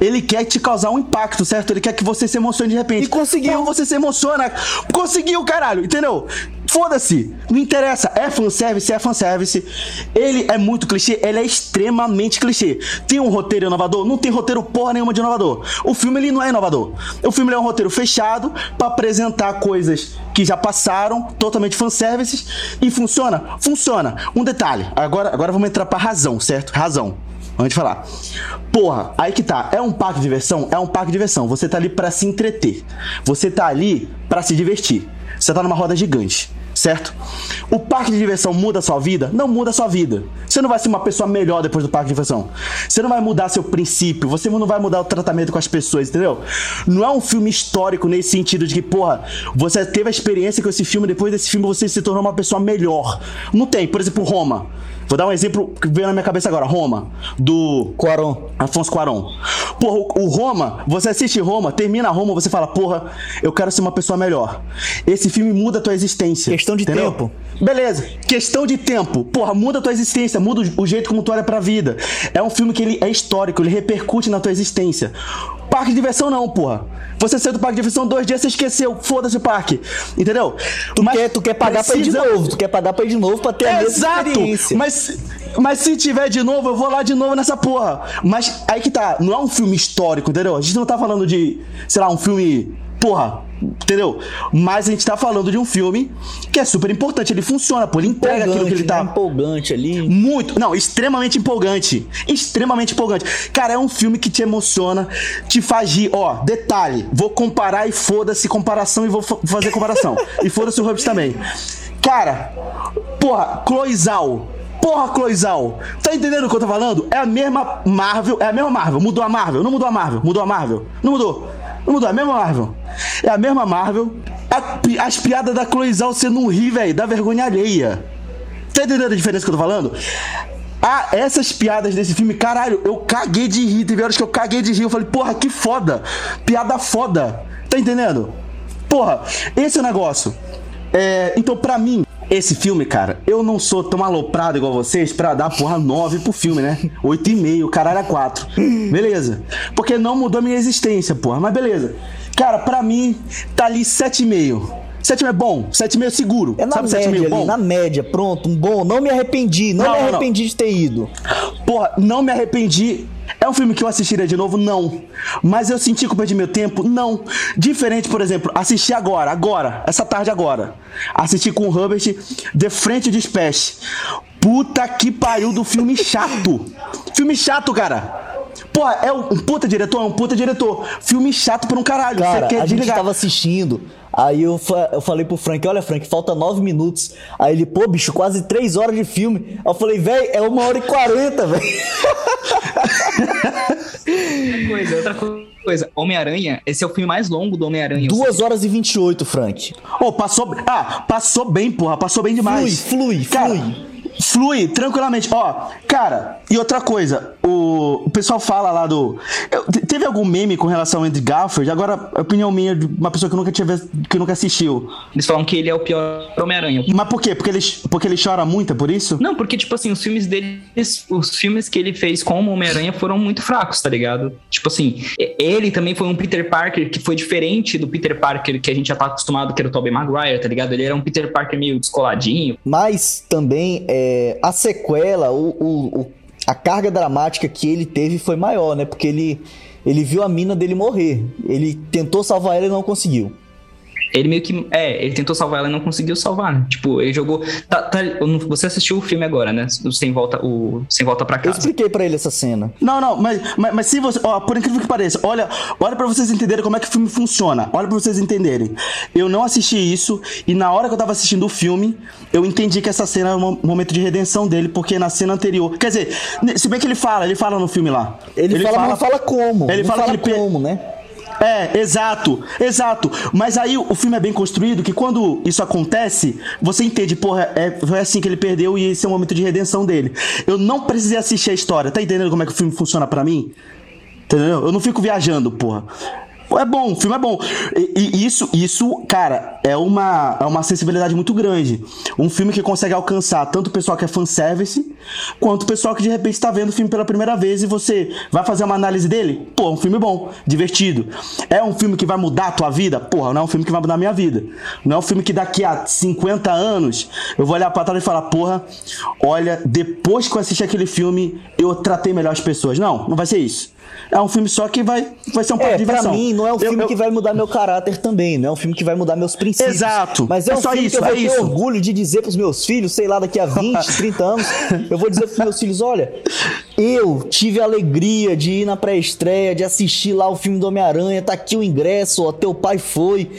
ele quer te causar um impacto, certo? Ele quer que você se emocione de repente. E conseguiu. Quando você se emociona. Conseguiu, caralho, entendeu? Foda-se, não interessa. É fanservice, é fanservice. Ele é muito clichê, ele é extremamente clichê. Tem um roteiro inovador? Não tem roteiro porra nenhuma de inovador. O filme ele não é inovador. O filme é um roteiro fechado para apresentar coisas que já passaram, totalmente fanservices. E funciona? Funciona. Um detalhe, agora, agora vamos entrar pra razão, certo? Razão. Antes de falar. Porra, aí que tá. É um parque de diversão? É um parque de diversão. Você tá ali para se entreter. Você tá ali para se divertir. Você tá numa roda gigante certo? O parque de diversão muda a sua vida? Não muda a sua vida. Você não vai ser uma pessoa melhor depois do parque de diversão. Você não vai mudar seu princípio, você não vai mudar o tratamento com as pessoas, entendeu? Não é um filme histórico nesse sentido de que, porra, você teve a experiência com esse filme, depois desse filme você se tornou uma pessoa melhor. Não tem, por exemplo, Roma. Vou dar um exemplo que veio na minha cabeça agora. Roma, do... Cuarón. Afonso Cuarón. Porra, o Roma, você assiste Roma, termina Roma, você fala, porra, eu quero ser uma pessoa melhor. Esse filme muda a tua existência. Questão de entendeu? tempo. Beleza, questão de tempo. Porra, muda a tua existência, muda o jeito como tu olha pra vida. É um filme que ele é histórico, ele repercute na tua existência. Parque de diversão não, porra. Você saiu do parque de diversão dois dias, você esqueceu. Foda-se o parque. Entendeu? Tu, Mas quer, tu quer pagar precisa... pra ir de novo. Tu quer pagar pra ir de novo pra ter a Exato. mesma experiência. Mas, mas se tiver de novo, eu vou lá de novo nessa porra. Mas aí que tá. Não é um filme histórico, entendeu? A gente não tá falando de, sei lá, um filme... Porra, entendeu? Mas a gente tá falando de um filme que é super importante. Ele funciona, pô. Ele entrega aquilo que ele tá. Né? Empolgante ali. Muito. Não, extremamente empolgante. Extremamente empolgante. Cara, é um filme que te emociona, te faz rir. Ó, detalhe. Vou comparar e foda-se comparação e vou fazer comparação. e foda-se o Hobbs também. Cara, porra, Cloizal. Porra, Cloizal. Tá entendendo o que eu tô falando? É a mesma Marvel. É a mesma Marvel. Mudou a Marvel. Não mudou a Marvel. Mudou a Marvel. Não mudou. Não é a mesma Marvel. É a mesma Marvel. A, as piadas da Cloizal você não ri, velho, da vergonha alheia. Tá entendendo a diferença que eu tô falando? Ah, essas piadas desse filme, caralho, eu caguei de rir. Teve horas que eu caguei de rir. Eu falei, porra, que foda. Piada foda. Tá entendendo? Porra, esse é o negócio. É, então, pra mim, esse filme, cara, eu não sou tão aloprado igual vocês pra dar, porra, 9 pro filme, né? 8,5, caralho, a 4. Beleza. Porque não mudou minha existência, porra, mas beleza. Cara, pra mim, tá ali 7,5. 7,5 é bom, 7,5 seguro. É na Sabe média, ali, bom? na média, pronto, um bom. Não me arrependi, não, não me arrependi não. de ter ido. Porra, não me arrependi é um filme que eu assistiria de novo? Não. Mas eu senti que eu perdi meu tempo? Não. Diferente, por exemplo, assistir agora, agora, essa tarde agora. Assistir com o Herbert de frente de Spash. Puta que pariu do filme chato. filme chato, cara. Pô, é um puta diretor? É um puta diretor. Filme chato por um caralho. Cara, Você quer a desligar. gente tava assistindo. Aí eu, fa eu falei pro Frank, olha, Frank, falta nove minutos. Aí ele, pô, bicho, quase três horas de filme. Aí eu falei, velho, é uma hora e quarenta, velho. coisa, outra coisa. Homem-Aranha, esse é o filme mais longo do Homem-Aranha. Duas horas e vinte e oito, Frank. Ô, oh, passou. Ah, passou bem, porra. Passou bem demais. Flui, flui, Cara, flui. Flui tranquilamente. Ó, cara, e outra coisa, o, o pessoal fala lá do. eu- te- teve algum meme com relação ao Andy Garfield? Agora, a opinião minha de uma pessoa que nunca tinha visto- que nunca assistiu. Eles falam que ele é o pior Homem-Aranha. Mas por quê? Porque ele, porque ele chora muito, é por isso? Não, porque, tipo assim, os filmes dele, os filmes que ele fez como Homem-Aranha foram muito fracos, tá ligado? Tipo assim, ele também foi um Peter Parker que foi diferente do Peter Parker que a gente já tá acostumado, que era o Tobey Maguire, tá ligado? Ele era um Peter Parker meio descoladinho. Mas também é, a sequela, o, o- o- a carga dramática que ele teve foi maior, né? Porque ele, ele viu a mina dele morrer. Ele tentou salvar ela e não conseguiu. Ele meio que. É, ele tentou salvar ela e não conseguiu salvar, né? Tipo, ele jogou. tá- tá- você assistiu o filme agora, né? O Sem Volta, o Sem Volta pra Eu Casa. expliquei pra ele essa cena. Não, não, mas, mas, mas se você. Ó, por incrível que pareça, olha, olha pra vocês entenderem como é que o filme funciona. Olha pra vocês entenderem. Eu não assisti isso, e na hora que eu tava assistindo o filme, eu entendi que essa cena era um momento de redenção dele, porque na cena anterior. Quer dizer, se bem que ele fala, ele fala no filme lá. Ele, fala, mas não fala como. Ele não fala fala que ele como, né? É, exato, exato. Mas aí o filme é bem construído que quando isso acontece, você entende, porra, é, foi assim que ele perdeu e esse é o momento de redenção dele. Eu não precisei assistir a história, tá entendendo como é que o filme funciona pra mim? Entendeu? Eu não fico viajando, porra. É bom, o filme é bom. E, e isso, isso, cara, é uma, é uma sensibilidade muito grande. Um filme que consegue alcançar tanto o pessoal que é fanservice, quanto o pessoal que de repente tá vendo o filme pela primeira vez e você vai fazer uma análise dele. Pô, é um filme bom, divertido. É um filme que vai mudar a tua vida? Porra, não é um filme que vai mudar a minha vida. Não é um filme que daqui a 50 anos eu vou olhar pra trás e falar, porra, olha, depois que eu assisti aquele filme, eu tratei melhor as pessoas. Não, não vai ser isso. É um filme só que vai, vai ser um parque É, de pra diversão. mim, não é um Eu- filme eu- que vai mudar meu caráter também, não é um filme que vai mudar meus princípios. Exato. Mas é, É um só filme isso, que eu vou é ter isso. orgulho de dizer pros meus filhos, sei lá, daqui a 20, 30 anos, eu vou dizer pros meus filhos, olha, eu tive a alegria de ir na pré-estreia, de assistir lá o filme do Homem-Aranha, tá aqui o ingresso, ó, teu pai foi.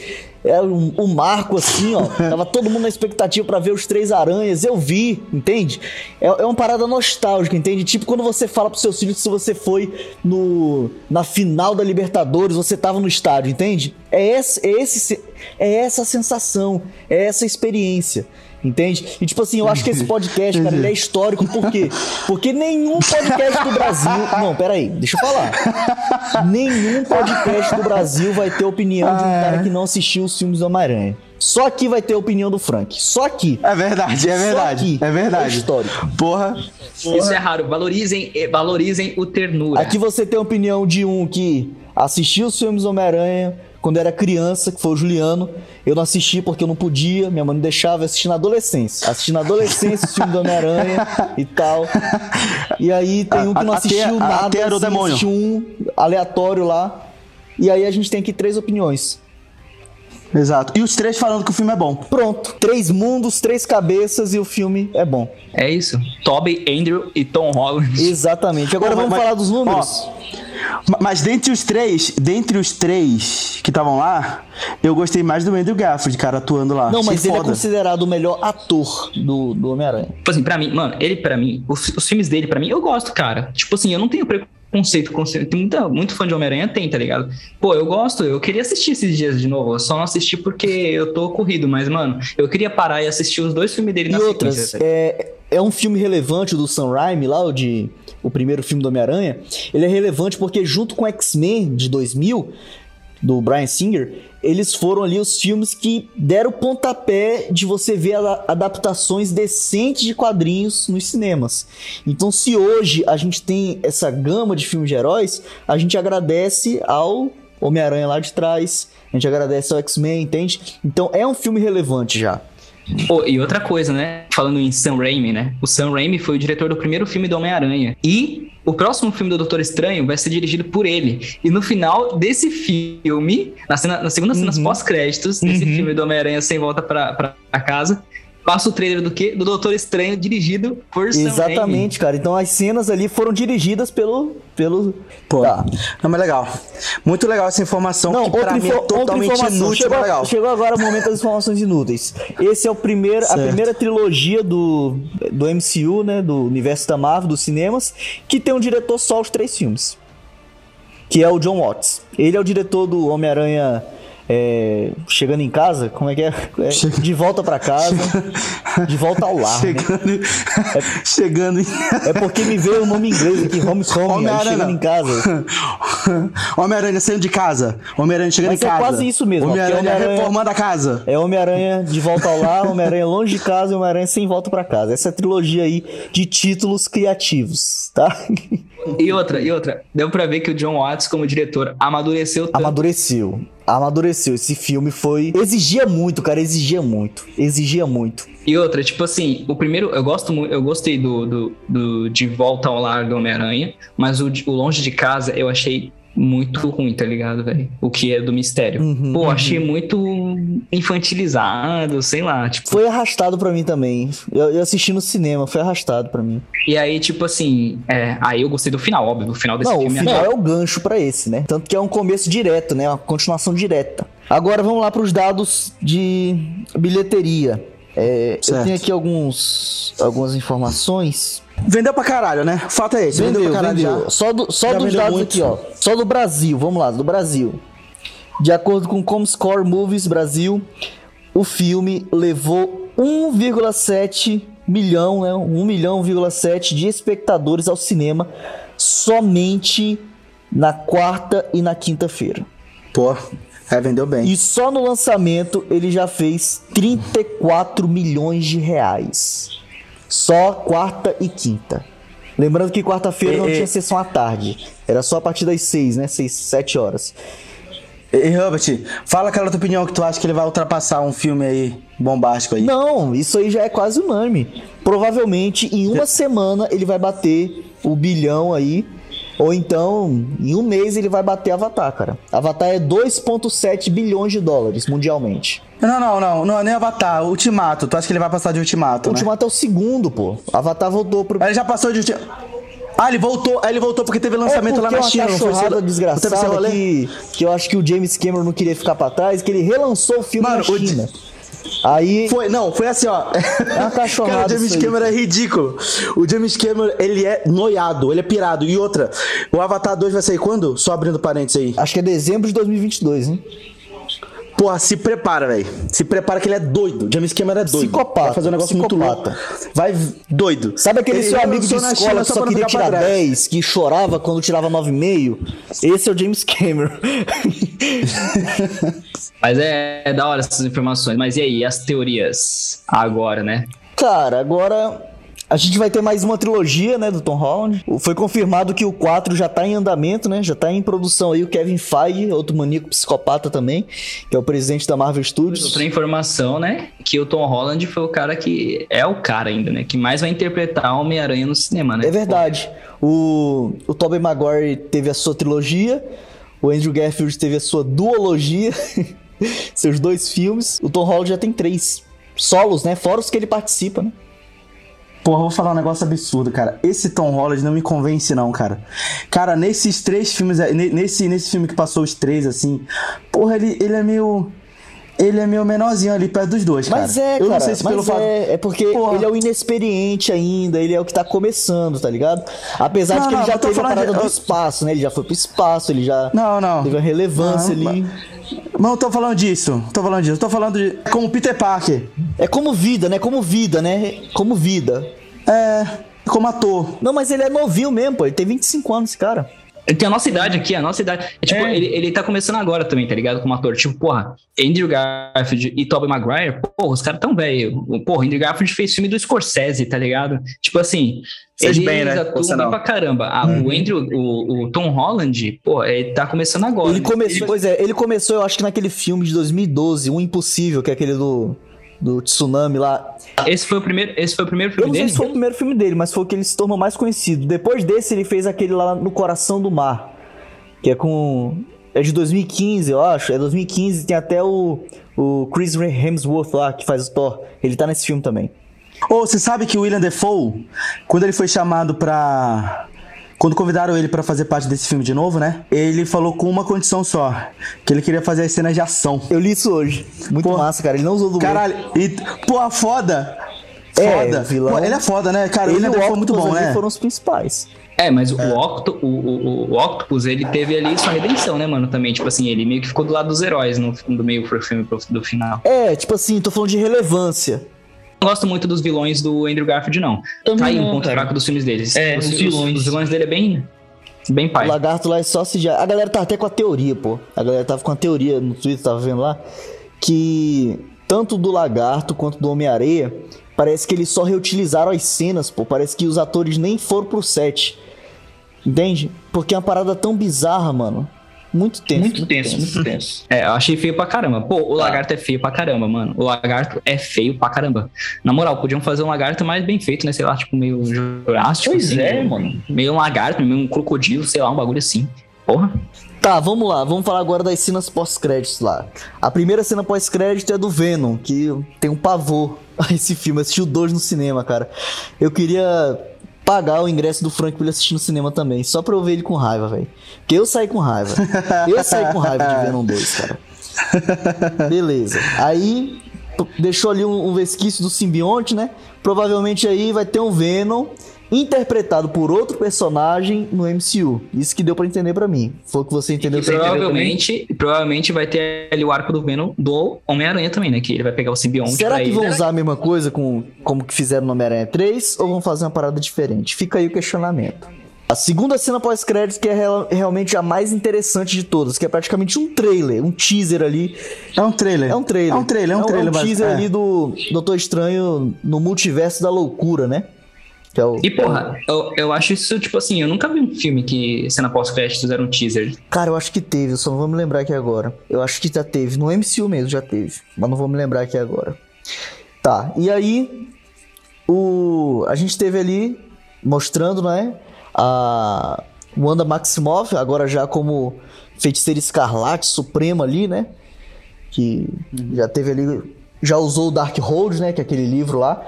É um, um marco assim, ó. Tava todo mundo na expectativa pra ver os três aranhas. Eu vi, entende? É, é uma parada nostálgica, entende? Tipo quando você fala pros seus filhos que se você foi no, na final da Libertadores, você tava no estádio, entende? É, esse, é, esse, se- é essa sensação, é essa experiência. Entende? E tipo assim, eu acho que esse podcast, cara, ele é histórico, por quê? Porque nenhum podcast do Brasil. Não, peraí, deixa eu falar. Nenhum podcast do Brasil vai ter opinião de um cara que não assistiu os filmes do Homem-Aranha. Só aqui vai ter a opinião do Frank. Só aqui. É verdade, é Só verdade. aqui. É verdade. É histórico. Porra. Isso é raro. Valorizem, eh, valorizem o ternura. Aqui você tem a opinião de um que assistiu os filmes do Homem-Aranha quando era criança, que foi o Juliano. Eu não assisti porque eu não podia, minha mãe não deixava, eu assisti na adolescência. Assisti na adolescência os filmes do Homem-Aranha e tal. E aí tem um que não assistiu nada, o assim, assistiu um aleatório lá. E aí a gente tem aqui três opiniões. Exato. E os três falando que o filme é bom. Pronto. Três mundos, três cabeças e o filme é bom. É isso. Tobey, Andrew e Tom Holland. Exatamente. Agora Ó, vamos mas- falar dos números. ó, ma- Mas dentre os três, dentre os três que estavam lá, eu gostei mais do Andrew Garfield, cara, atuando lá. não, Achei mas ele é foda. considerado o melhor ator do, do Homem-Aranha. Tipo assim, pra mim, mano, ele pra mim, os, os filmes dele pra mim, eu gosto, cara. Tipo assim, eu não tenho preconceito com tem muita, muito fã de Homem-Aranha tem, tá ligado? Pô, eu gosto, eu queria assistir esses dias de novo, eu só não assisti porque eu tô corrido, mas mano, eu queria parar e assistir os dois filmes dele E na outras, sequência. é, é um filme relevante do Sam Raimi, lá, o, de, o primeiro filme do Homem-Aranha. Ele é relevante porque, junto com X-Men de 2000, do Brian Singer, eles foram ali os filmes que deram o pontapé de você ver adaptações decentes de quadrinhos nos cinemas. Então, se hoje a gente tem essa gama de filmes de heróis, a gente agradece ao Homem-Aranha lá de trás, a gente agradece ao X-Men, entende? Então, é um filme relevante já. Pô, e outra coisa, né? Falando em Sam Raimi, né? O Sam Raimi foi o diretor do primeiro filme do Homem-Aranha. E o próximo filme do Doutor Estranho vai ser dirigido por ele. E no final desse filme, na, cena, na segunda cena Uhum. pós-créditos, desse filme do Homem-Aranha sem volta pra, pra casa, passa o trailer do quê? Do Doutor Estranho dirigido por Sam Raimi. Exatamente, cara. Então as cenas ali foram dirigidas pelo. pelo... Pô, Tá. não, mas legal. Muito legal essa informação Não, que pra mim é totalmente inútil, Chegou, mas legal. chegou agora o momento das informações inúteis. Esse é o primeiro, a primeira trilogia do, do MCU, né? Do universo da Marvel, dos cinemas, que tem um diretor só os três filmes. Que é o John Watts. Ele é o diretor do Homem-Aranha é, chegando em casa, como é que é? É, de volta pra casa, de volta ao lar, né? Chegando, chegando em... É porque me veio o nome inglês aqui, homecoming, aí chegando em casa. Homem-Aranha saindo de casa. Homem-Aranha chegando Mas em é casa. quase isso mesmo, Homem-Aranha Homem-Aranha- reformando a casa. É Homem-Aranha de volta ao lar, Homem-Aranha longe de casa e Homem-Aranha sem volta pra casa. Essa é a trilogia aí de títulos criativos, tá? E outra, e outra. Deu pra ver que o John Watts, como diretor, amadureceu tanto. Amadureceu. Amadureceu. Esse filme foi. Exigia muito, cara. Exigia muito. Exigia muito. E outra, tipo assim, o primeiro, eu gosto muito, eu gostei do, do, do De Volta ao Lar do Homem-Aranha, mas o, o Longe de Casa eu achei muito ruim, tá ligado, velho? O que é do mistério. Uhum, Pô, achei muito infantilizado, sei lá, tipo. Foi arrastado pra mim também. Eu, eu assisti no cinema, foi arrastado pra mim. E aí, tipo assim, é, aí eu gostei do final, óbvio, o final desse Não, o filme. final é o gancho pra esse, né? Tanto que é um começo direto, né? Uma continuação direta. Agora vamos lá pros dados de bilheteria. É, eu tenho aqui alguns, algumas informações. Vendeu pra caralho, né? O fato é esse. Vendeu, Vendeu, pra caralho vendeu. Só, do, só Já dos dados muito. aqui, ó. Só do Brasil, vamos lá, do Brasil. De acordo com Comscore Movies Brasil, o filme levou 1,7 milhão, né? 1 milhão,7 de espectadores ao cinema somente na quarta e na quinta-feira. Pô, é, vendeu bem. E só no lançamento ele já fez 34 milhões de reais. Só quarta e quinta. Lembrando que quarta-feira não tinha sessão à tarde. Era só a partir das 6, né? 6, 7 horas. E, Robert, fala aquela tua opinião que tu acha que ele vai ultrapassar um filme aí bombástico aí. Não, isso aí já é quase unânime. Provavelmente em uma semana ele vai bater o bilhão aí. Ou então, em um mês ele vai bater Avatar, cara. Avatar é 2,7 bilhões de dólares mundialmente. Não, não, não, não, nem Avatar, Ultimato. Tu acha que ele vai passar de Ultimato, O né? Ultimato é o segundo, pô. Avatar voltou pro. Ele já passou de Ultimato. Ah, ele voltou, aí ele voltou porque teve lançamento lá porque na uma China, cachorrada esse desgraçada que, que eu acho que o James Cameron não queria ficar pra trás, que ele relançou o filme Mano, na o China. Aí, Foi, não, foi assim, ó. É Cara, o James. Cameron é ridículo. O James Cameron, ele é noiado, ele é pirado. E outra, o Avatar 2 vai sair quando? Só abrindo parênteses aí. acho que é dezembro de 2022, hein? Porra, se prepara, velho. Se prepara que ele é doido. O James Cameron é doido. Psicopata, Vai fazer um negócio psicopata. muito louco. Vai doido. Sabe aquele Ele seu amigo de escola China que só só queria tirar pra trás. 10, que chorava quando tirava 9,5? Esse é o James Cameron. Mas é, é da hora essas informações. Mas e aí, as teorias agora, né? Cara, agora a gente vai ter mais uma trilogia, né, do Tom Holland. Foi confirmado que o 4 já tá em andamento, né? Já tá em produção aí o Kevin Feige, outro maníaco psicopata também, que é o presidente da Marvel Studios. Outra informação, né? Que o Tom Holland foi o cara que. É o cara ainda, né? Que mais vai interpretar Homem-Aranha no cinema, né? É verdade. O, o Tobey Maguire teve a sua trilogia, o Andrew Garfield teve a sua duologia, seus dois filmes. O Tom Holland já tem três solos, né? Fora os que ele participa, né? Porra, eu vou falar um negócio absurdo, cara. Esse Tom Holland não me convence, não, cara. Cara, nesses três filmes, ne- nesse, nesse filme que passou os três, assim, porra, ele, ele é meio. Ele é meio menorzinho ali perto dos dois, cara. Mas é, Eu cara, não sei se mas pelo fato. é, é porque Porra. ele é o inexperiente ainda, ele é o que tá começando, tá ligado? Apesar de Não, que ele não, já eu tô teve a parada de- do eu- espaço, né? Ele já foi pro espaço, ele já Não, não. teve uma relevância Não, ali. Mas não tô falando disso. Tô falando disso. Tô falando de. Como Peter Parker. É como vida, né? Como vida, né? Como vida. É. Como ator. Não, mas ele é novinho mesmo, pô. Ele tem 25 anos, esse cara. Ele tem a nossa idade aqui, a nossa idade. É, tipo, É. Ele, ele tá começando agora também, tá ligado? Como ator. Tipo, porra, Andrew Garfield e Tobey Maguire, porra, os caras tão velho. Porra, Andrew Garfield fez filme do Scorsese, tá ligado? Tipo assim, Fez eles bem, né? atuam bem pra caramba. Ah, O Andrew, o, o Tom Holland, pô, ele tá começando agora. Ele começou, pois é, ele começou, eu acho que naquele filme de 2012, O Impossível, que é aquele do, do tsunami lá. Esse foi o primeiro, esse foi o primeiro Eu filme não sei dele? se foi o primeiro filme dele, mas foi o que ele se tornou mais conhecido. Depois desse, ele fez aquele lá no Coração do Mar, que é com. É de 2015, eu acho. É 2015, tem até o, o Chris Hemsworth lá, que faz o Thor. Ele tá nesse filme também. Ô, você sabe que o William Defoe, quando ele foi chamado pra. Quando convidaram ele pra fazer parte desse filme de novo, né? Ele falou com uma condição só: que ele queria fazer as cenas de ação. Eu li isso hoje. Muito Pô, massa, cara. Ele não usou do Caralho, e. Porra, foda! É, Foda. vilão. Pô, ele é foda, né? Cara, Ele e o Defoe é muito bom, né? foram os principais. É, mas o, Octo, o, o, o, Octopus, ele teve ali sua redenção, né, mano? Também, tipo assim, ele meio que ficou do lado dos heróis no, do meio pro filme pro, do final. É, tipo assim, tô falando de relevância. Não gosto muito dos vilões do Andrew Garfield, não. Também tá aí um ponto cara. fraco dos filmes deles. É, os, os vilões. Os vilões dele é bem. Bem pai. O lagarto lá é só se já. A galera tá até com a teoria, pô. A galera tava com a teoria no Twitter, tava vendo lá. Que tanto do lagarto quanto do Homem-Areia, parece que eles só reutilizaram as cenas, pô. Parece que os atores nem foram pro set. Entende? Porque é uma parada tão bizarra, mano. Muito tenso. Muito, muito tenso, tenso, muito tenso. É, eu achei feio pra caramba. Pô, o tá. lagarto é feio pra caramba, mano. O lagarto é feio pra caramba. Na moral, podiam fazer um lagarto mais bem feito, né? Sei lá, tipo, meio jurássico. Pois assim, é, meio, mano. Meio um lagarto, meio um crocodilo, sei lá, um bagulho assim. Porra. Tá, vamos lá, vamos falar agora das cenas pós-créditos lá. A primeira cena pós-crédito é do Venom, que tem um pavor a esse filme. Eu assisti o dois no cinema, cara. Eu queria pagar o ingresso do Frank pra ele assistir no cinema também, só pra eu ver ele com raiva, velho. Porque eu saí com raiva. Eu saí com raiva de Venom 2, cara. Beleza. Aí deixou ali um, um vesquício do simbionte, né? Provavelmente aí vai ter um Venom interpretado por outro personagem no MCU. Isso que deu para entender para mim. Foi o que você entendeu e provavelmente, provavelmente vai ter ali o arco do Venom do Homem-Aranha também, né? Que ele vai pegar o simbionte. Será que ele. vão usar a mesma coisa com como que fizeram no Homem-Aranha 3 ou vão fazer uma parada diferente? Fica aí o questionamento. A segunda cena pós-crédito, que é real, realmente a mais interessante de todas, que é praticamente um trailer, um teaser ali. É um trailer. É um trailer. É um trailer, é um trailer. É um, é um teaser ali do Doutor Estranho no multiverso da loucura, né? É o, e porra, eu, eu acho isso, tipo assim, eu nunca vi um filme que cena pós-créditos era um teaser. Cara, eu acho que teve, eu só não vou me lembrar aqui agora. Eu acho que já teve, no MCU mesmo já teve, mas não vou me lembrar aqui agora. Tá, e aí o a gente teve ali mostrando, né, a Wanda Maximoff, agora já como feiticeira escarlate suprema ali, né? Que uhum. já teve ali, já usou o Dark Hold, né, que é aquele livro lá.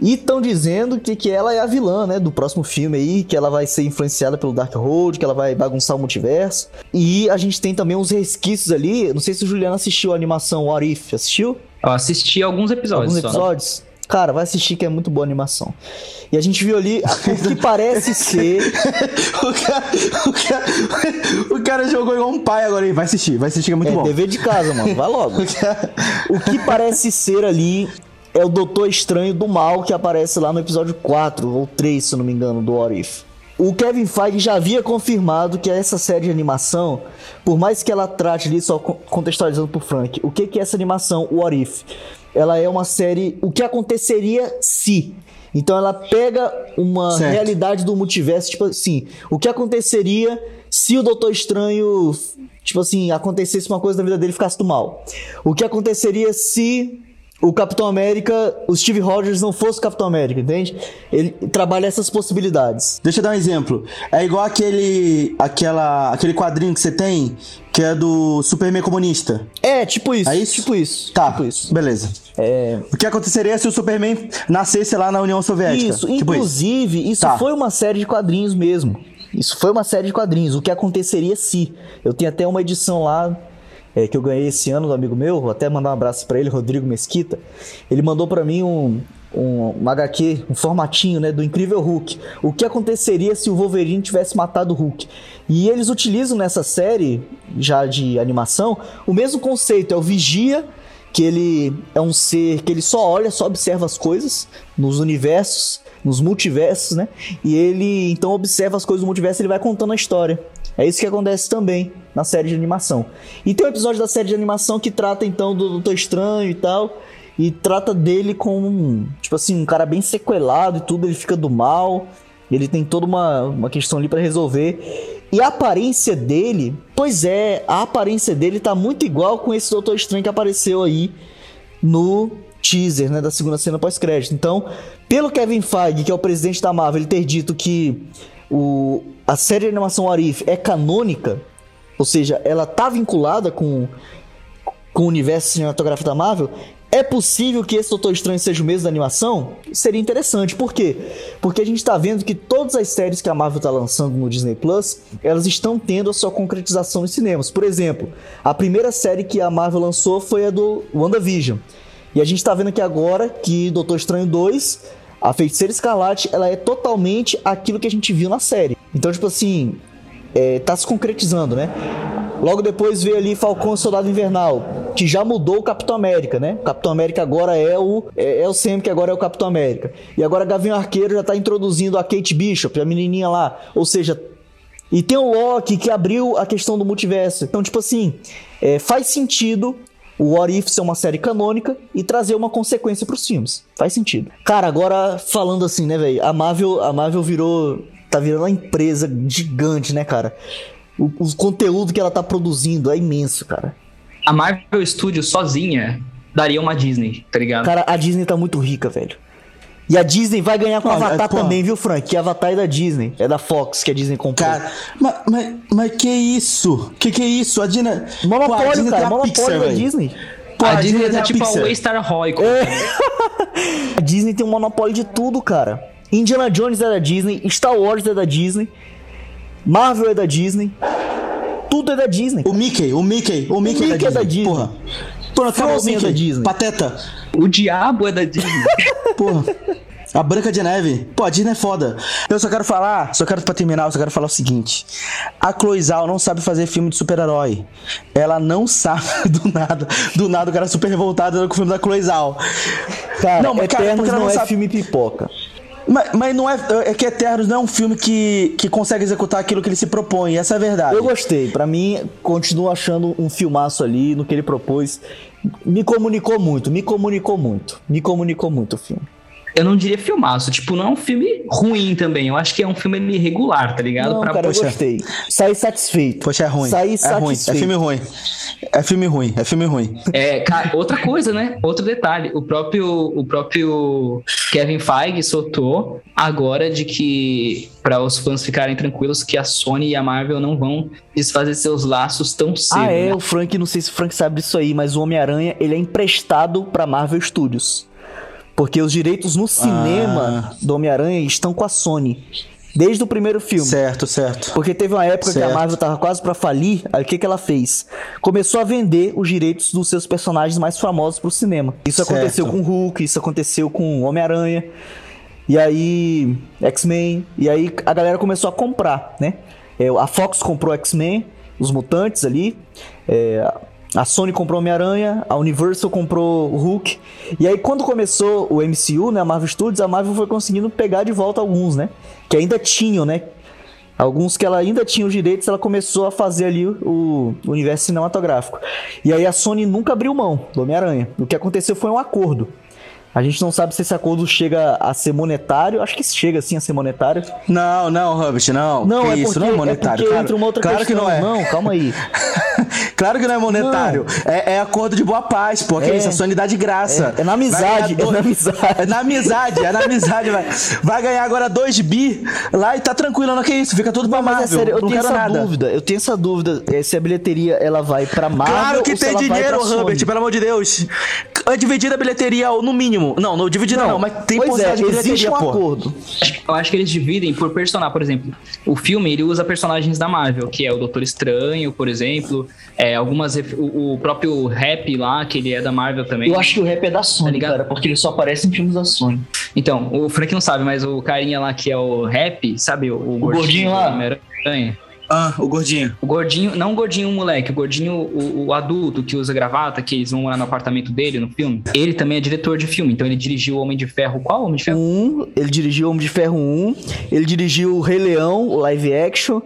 E estão dizendo que, que ela é a vilã, né, do próximo filme aí, que ela vai ser influenciada pelo Dark Hold, que ela vai bagunçar o multiverso. E a gente tem também uns resquícios ali. Não sei se o Juliano assistiu a animação What If, assistiu? Eu assisti alguns episódios. Alguns episódios. Só. Cara, vai assistir que é muito boa a animação. E a gente viu ali o que parece ser. o, cara, o, cara, o, cara, jogou igual um pai agora aí. Vai assistir, vai assistir que é muito é, bom. É dever de casa, mano. Vai logo. o que parece ser ali é o Doutor Estranho do Mal que aparece lá no episódio 4 ou 3, se não me engano, do What If. O Kevin Feige já havia confirmado que essa série de animação, por mais que ela trate ali, só contextualizando pro Frank, o que, que é essa animação, o What If? Ela é uma série, o que aconteceria se... Então ela pega uma certo. realidade do multiverso, tipo assim, o que aconteceria se o Doutor Estranho, tipo assim, acontecesse uma coisa na vida dele e ficasse do mal? O que aconteceria se o Capitão América, o Steve Rogers não fosse o Capitão América, entende? Ele trabalha essas possibilidades. Deixa eu dar um exemplo. É igual aquele, aquela, aquele quadrinho que você tem, que é do Superman comunista. É, tipo isso. É isso? Tipo isso. Tá, tipo isso. beleza. É... O que aconteceria se o Superman nascesse lá na União Soviética? Isso, tipo inclusive, isso, isso tá. foi uma série de quadrinhos mesmo. Isso foi uma série de quadrinhos. O que aconteceria se? Eu tenho até uma edição lá é, que eu ganhei esse ano do amigo meu, vou até mandar um abraço para ele, Rodrigo Mesquita. Ele mandou para mim um, um, um, HQ, um formatinho, né, do Incrível Hulk. O que aconteceria se o Wolverine tivesse matado o Hulk? E eles utilizam nessa série, já de animação, o mesmo conceito, é o vigia, que ele é um ser que ele só olha, só observa as coisas nos universos, nos multiversos, né? E ele então observa as coisas do multiverso ele vai contando a história. É isso que acontece também na série de animação. E tem um episódio da série de animação que trata então do Doutor Estranho e tal. E trata dele como, tipo assim, um cara bem sequelado e tudo, ele fica do mal. Ele tem toda uma, uma questão ali para resolver. E a aparência dele, pois é, a aparência dele tá muito igual com esse Doutor Estranho que apareceu aí no teaser, né, da segunda cena pós-crédito. Então, pelo Kevin Feige, que é o presidente da Marvel, ele ter dito que o, a série de animação Arif é canônica, ou seja, ela tá vinculada com, com o universo cinematográfico da Marvel, é possível que esse Doutor Estranho seja o mesmo da animação? Seria interessante. Por quê? Porque a gente está vendo que todas as séries que a Marvel está lançando no Disney Plus, elas estão tendo a sua concretização nos cinemas. Por exemplo, a primeira série que a Marvel lançou foi a do WandaVision. E a gente está vendo aqui agora que Doutor Estranho 2 a Feiticeira Escarlate, ela é totalmente aquilo que a gente viu na série. Então, tipo assim, é, tá se concretizando, né? Logo depois veio ali Falcão e Soldado Invernal, que já mudou o Capitão América, né? O Capitão América agora é o é, é o Sam, que agora é o Capitão América. E agora Gavião Arqueiro já tá introduzindo a Kate Bishop, a menininha lá. Ou seja, e tem o Loki que abriu a questão do multiverso. Então, tipo assim, é, faz sentido o What If ser uma série canônica e trazer uma consequência pros filmes. Faz sentido. Cara, agora falando assim, né, velho? A Marvel, a Marvel virou. tá virando uma empresa gigante, né, cara? O, o conteúdo que ela tá produzindo é imenso, cara. A Marvel Studios sozinha daria uma Disney, tá ligado? Cara, a Disney tá muito rica, velho. E a Disney vai ganhar com Não, Avatar é, pô. também, viu, Frank? Que Avatar é da Disney. É da Fox que a Disney comprou. Cara, mas, mas, mas que isso? Que que é isso? A Disney. Pô, a monopólio, Disney cara. tem a Monopólio Pixar, da. Disney. Pô, a Disney tem tá a tipo a. Waystar Roy. A Disney tem um monopólio de tudo, cara. Indiana Jones é da Disney, Star Wars é da Disney, Marvel é da Disney. Tudo é da Disney. O Mickey, o Mickey, o Mickey, Mickey é da Disney. Porra. Porra, acabou o Frozen é Mickey. da Disney. Pateta. O diabo é da Disney. Porra. A Branca de Neve. Pô, a Disney é foda. Eu só quero falar, só quero pra terminar, eu só quero falar o seguinte. A Chloe Zhao não sabe fazer filme de super-herói. Ela não sabe do nada. Do nada o cara é super revoltado com o filme da Chloe Zhao. Cara, não, mas cara, Eternos porque ela não, não é sabe- filme pipoca. Mas, mas não é. É que Eternos não é um filme que, que consegue executar aquilo que ele se propõe. Essa é a verdade. Eu gostei. Pra mim, continuo achando um filmaço ali no que ele propôs. Me comunicou muito, me comunicou muito. Me comunicou muito o filme. Eu não diria filmaço. Tipo, não é um filme ruim também. Eu acho que é um filme irregular, tá ligado? Não, Pra- cara, eu poxa. gostei. Saí satisfeito. Poxa, é ruim. Saí é ruim. É satisfeito. filme ruim. É filme ruim. É filme ruim. É, cara, outra coisa, né? Outro detalhe. O próprio, o próprio Kevin Feige soltou agora de que, para os fãs ficarem tranquilos, que a Sony e a Marvel não vão desfazer seus laços tão cedo. Ah, é, né? o Frank, não sei se o Frank sabe disso aí, mas o Homem-Aranha, ele é emprestado pra Marvel Studios. Porque os direitos no cinema do Homem-Aranha estão com a Sony. Desde o primeiro filme. Certo, certo. Porque teve uma época que a Certo. Marvel tava quase pra falir, aí o que, que ela fez? Começou a vender os direitos dos seus personagens mais famosos pro cinema. Isso Certo. aconteceu com o Hulk, isso aconteceu com o Homem-Aranha, e aí X-Men, e aí a galera começou a comprar, né? É, a Fox comprou X-Men, os mutantes ali, é, a Sony comprou Homem-Aranha, a Universal comprou o Hulk. E aí, quando começou o MCU, né, a Marvel Studios, a Marvel foi conseguindo pegar de volta alguns, né? Que ainda tinham, né? Alguns que ela ainda tinha os direitos, ela começou a fazer ali o, o universo cinematográfico. E aí a Sony nunca abriu mão do Homem-Aranha. O que aconteceu foi um acordo. A gente não sabe se esse acordo chega a ser monetário. Acho que chega sim a ser monetário. Não, não, Hobbit, não. Não, Que é isso, porque, não é monetário. é claro, entra claro questão. que não é. Não, calma aí. claro que não é monetário. É, é acordo de boa paz, pô. Que É. isso, a Sony dá de graça. É- é na amizade, ganhar é na amizade. É na amizade, é na amizade. Vai, vai ganhar agora 2 bi lá e tá tranquilo, não que isso. Fica tudo pra Mas é Marvel. sério, eu não tenho essa nada. dúvida. Eu tenho essa dúvida é, se a bilheteria ela vai pra Marvel Claro que ou tem dinheiro. Herbert, pelo amor de Deus. É dividida a bilheteria, no mínimo. Não, não dividida não, mas tem pois é, de existe um pô. acordo. Eu acho que eles dividem por personagem. Por exemplo, o filme ele usa personagens da Marvel, que é o Doutor Estranho, por exemplo. É, algumas. O, o próprio rap lá, que ele é da Marvel também. Eu acho que o rap é da Sony, Tá cara, porque ele só aparece em filmes da Sony. Então, o Frank não sabe, mas o carinha lá que é o rap, sabe? O, o gordinho lá? do Homem-Aranha. Ah, o gordinho. O gordinho, não o gordinho moleque, o gordinho, o, o adulto que usa gravata, que eles vão morar no apartamento dele no filme. Ele também é diretor de filme, então ele dirigiu o Homem de Ferro. Qual Homem de Ferro? Um, ele dirigiu Homem de Ferro 1, ele dirigiu o Rei Leão, o live action,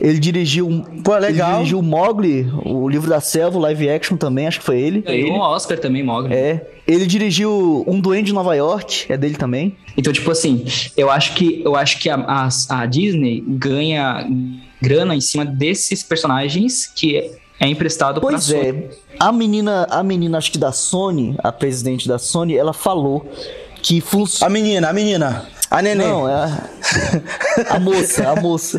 ele dirigiu, Pô, ele legal. dirigiu o Mogli, o livro da selva, o live action também, acho que foi ele. Ganhou um Oscar também, Mogli. É. Ele dirigiu Um Duende de Nova York, é dele também. Então, tipo assim, eu acho que, eu acho que a, a, a Disney ganha grana em cima desses personagens que é, é emprestado pra Pois Sony. é. A menina, a menina, acho que da Sony, a presidente da Sony, ela falou que funciona. A menina, a menina. A neném. Não, é a, a moça, a moça.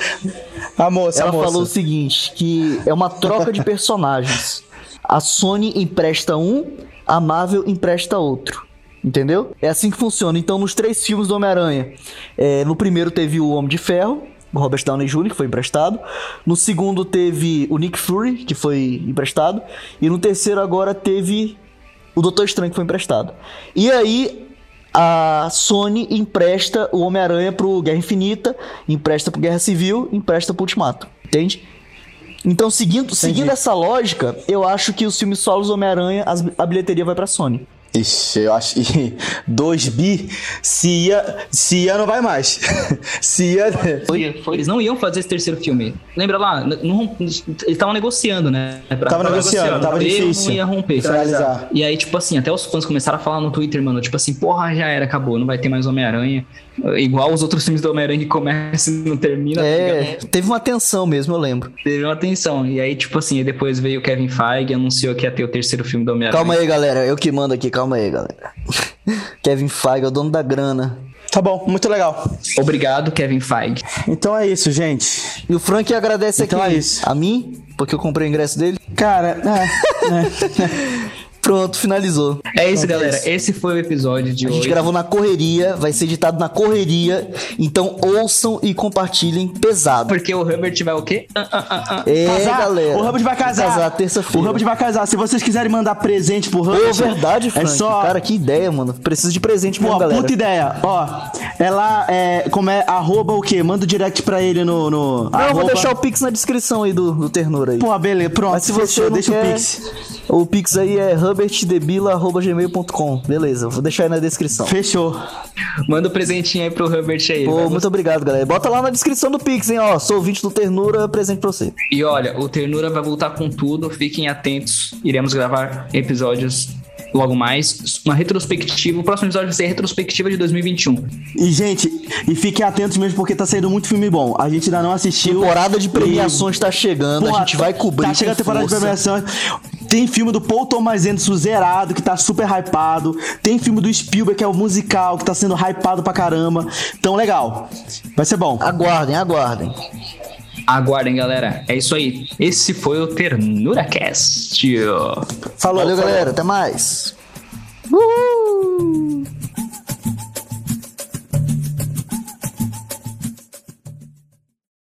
A moça, Ela a moça. falou o seguinte, que é uma troca de personagens. A Sony empresta um, a Marvel empresta outro. Entendeu? É assim que funciona. Então, nos três filmes do Homem-Aranha, é, no primeiro teve o Homem de Ferro, o Robert Downey Jr., que foi emprestado. No segundo teve o Nick Fury, que foi emprestado. E no terceiro agora teve o Doutor Estranho, que foi emprestado. E aí, a Sony empresta o Homem-Aranha pro Guerra Infinita, empresta pro Guerra Civil, empresta pro Ultimato. Entende? Então, seguindo, seguindo essa lógica, eu acho que os filmes solos Homem-Aranha, a bilheteria vai pra Sony. Ixi, eu acho que 2 bi, se ia, se ia não vai mais. se ia... Foi, foi. Eles não iam fazer esse terceiro filme. Lembra lá? Não, eles estavam negociando, né? Pra- Tava negociando, tava Romper, difícil. Não ia romper. Finalizar. E aí, tipo assim, até os fãs começaram a falar no Twitter, mano, tipo assim, porra, já era, acabou, não vai ter mais Homem-Aranha. Igual os outros filmes do Homem-Aranha que começam e não terminam. tá É, ligado? teve uma tensão mesmo, eu lembro. Teve uma atenção. E aí, tipo assim, depois veio o Kevin Feige e anunciou que ia ter o terceiro filme do Homem-Aranha. Calma aí, galera. Eu que mando aqui, calma aí, galera. Kevin Feige é o dono da grana. Tá bom, muito legal. Obrigado, Kevin Feige. Então é isso, gente. E o Frank agradece Então aqui é isso. a mim, porque eu comprei o ingresso dele. Cara, é, Pronto, finalizou. É isso, galera. Esse foi o episódio de A gente hoje. gravou na correria, vai ser editado na correria. Então ouçam e compartilhem pesado. Porque o Herbert vai o quê? Ah, ah, ah, ah. É, casar. galera. O Hubbard vai casar. casar terça-feira. O Hubbard vai casar. Se vocês quiserem mandar presente pro Pô, Hubbard, verdade, Frank. é só Cara, que ideia, mano. Preciso de presente mesmo, Pô, galera. puta ideia. Ó, ela é. Como é? Arroba o quê? Manda o direct pra ele no. no Não, eu vou deixar o Pix na descrição aí do, do Ternura aí. Pô, beleza, pronto. Mas se você deixa quer, o Pix. o Pix aí é hubertdebila.gmail.com. Beleza, vou deixar aí na descrição. Fechou. Manda o presentinho aí pro Herbert aí. Pô, muito obrigado, galera. Bota lá na descrição do Pix, hein, ó. Sou ouvinte do Ternura, presente pra você. E olha, o Ternura vai voltar com tudo, fiquem atentos. Iremos gravar episódios logo mais. Uma retrospectiva. O próximo episódio vai ser a retrospectiva de 2021. E, gente, e fiquem atentos mesmo porque tá saindo muito filme bom. A gente ainda não assistiu. Temporada de premiações tá chegando, Porra, a gente vai cobrir Tá chegando a temporada de força. premiação. Tem filme do Paul Thomas Anderson zerado, que tá super hypado. Tem filme do Spielberg, que é o musical, que tá sendo hypado pra caramba. Então, legal. Vai ser bom. Aguardem, aguardem. Aguardem, galera. É isso aí. Esse foi o TernuraCast. Falou, Valeu, falou. galera. Até mais. Uhul.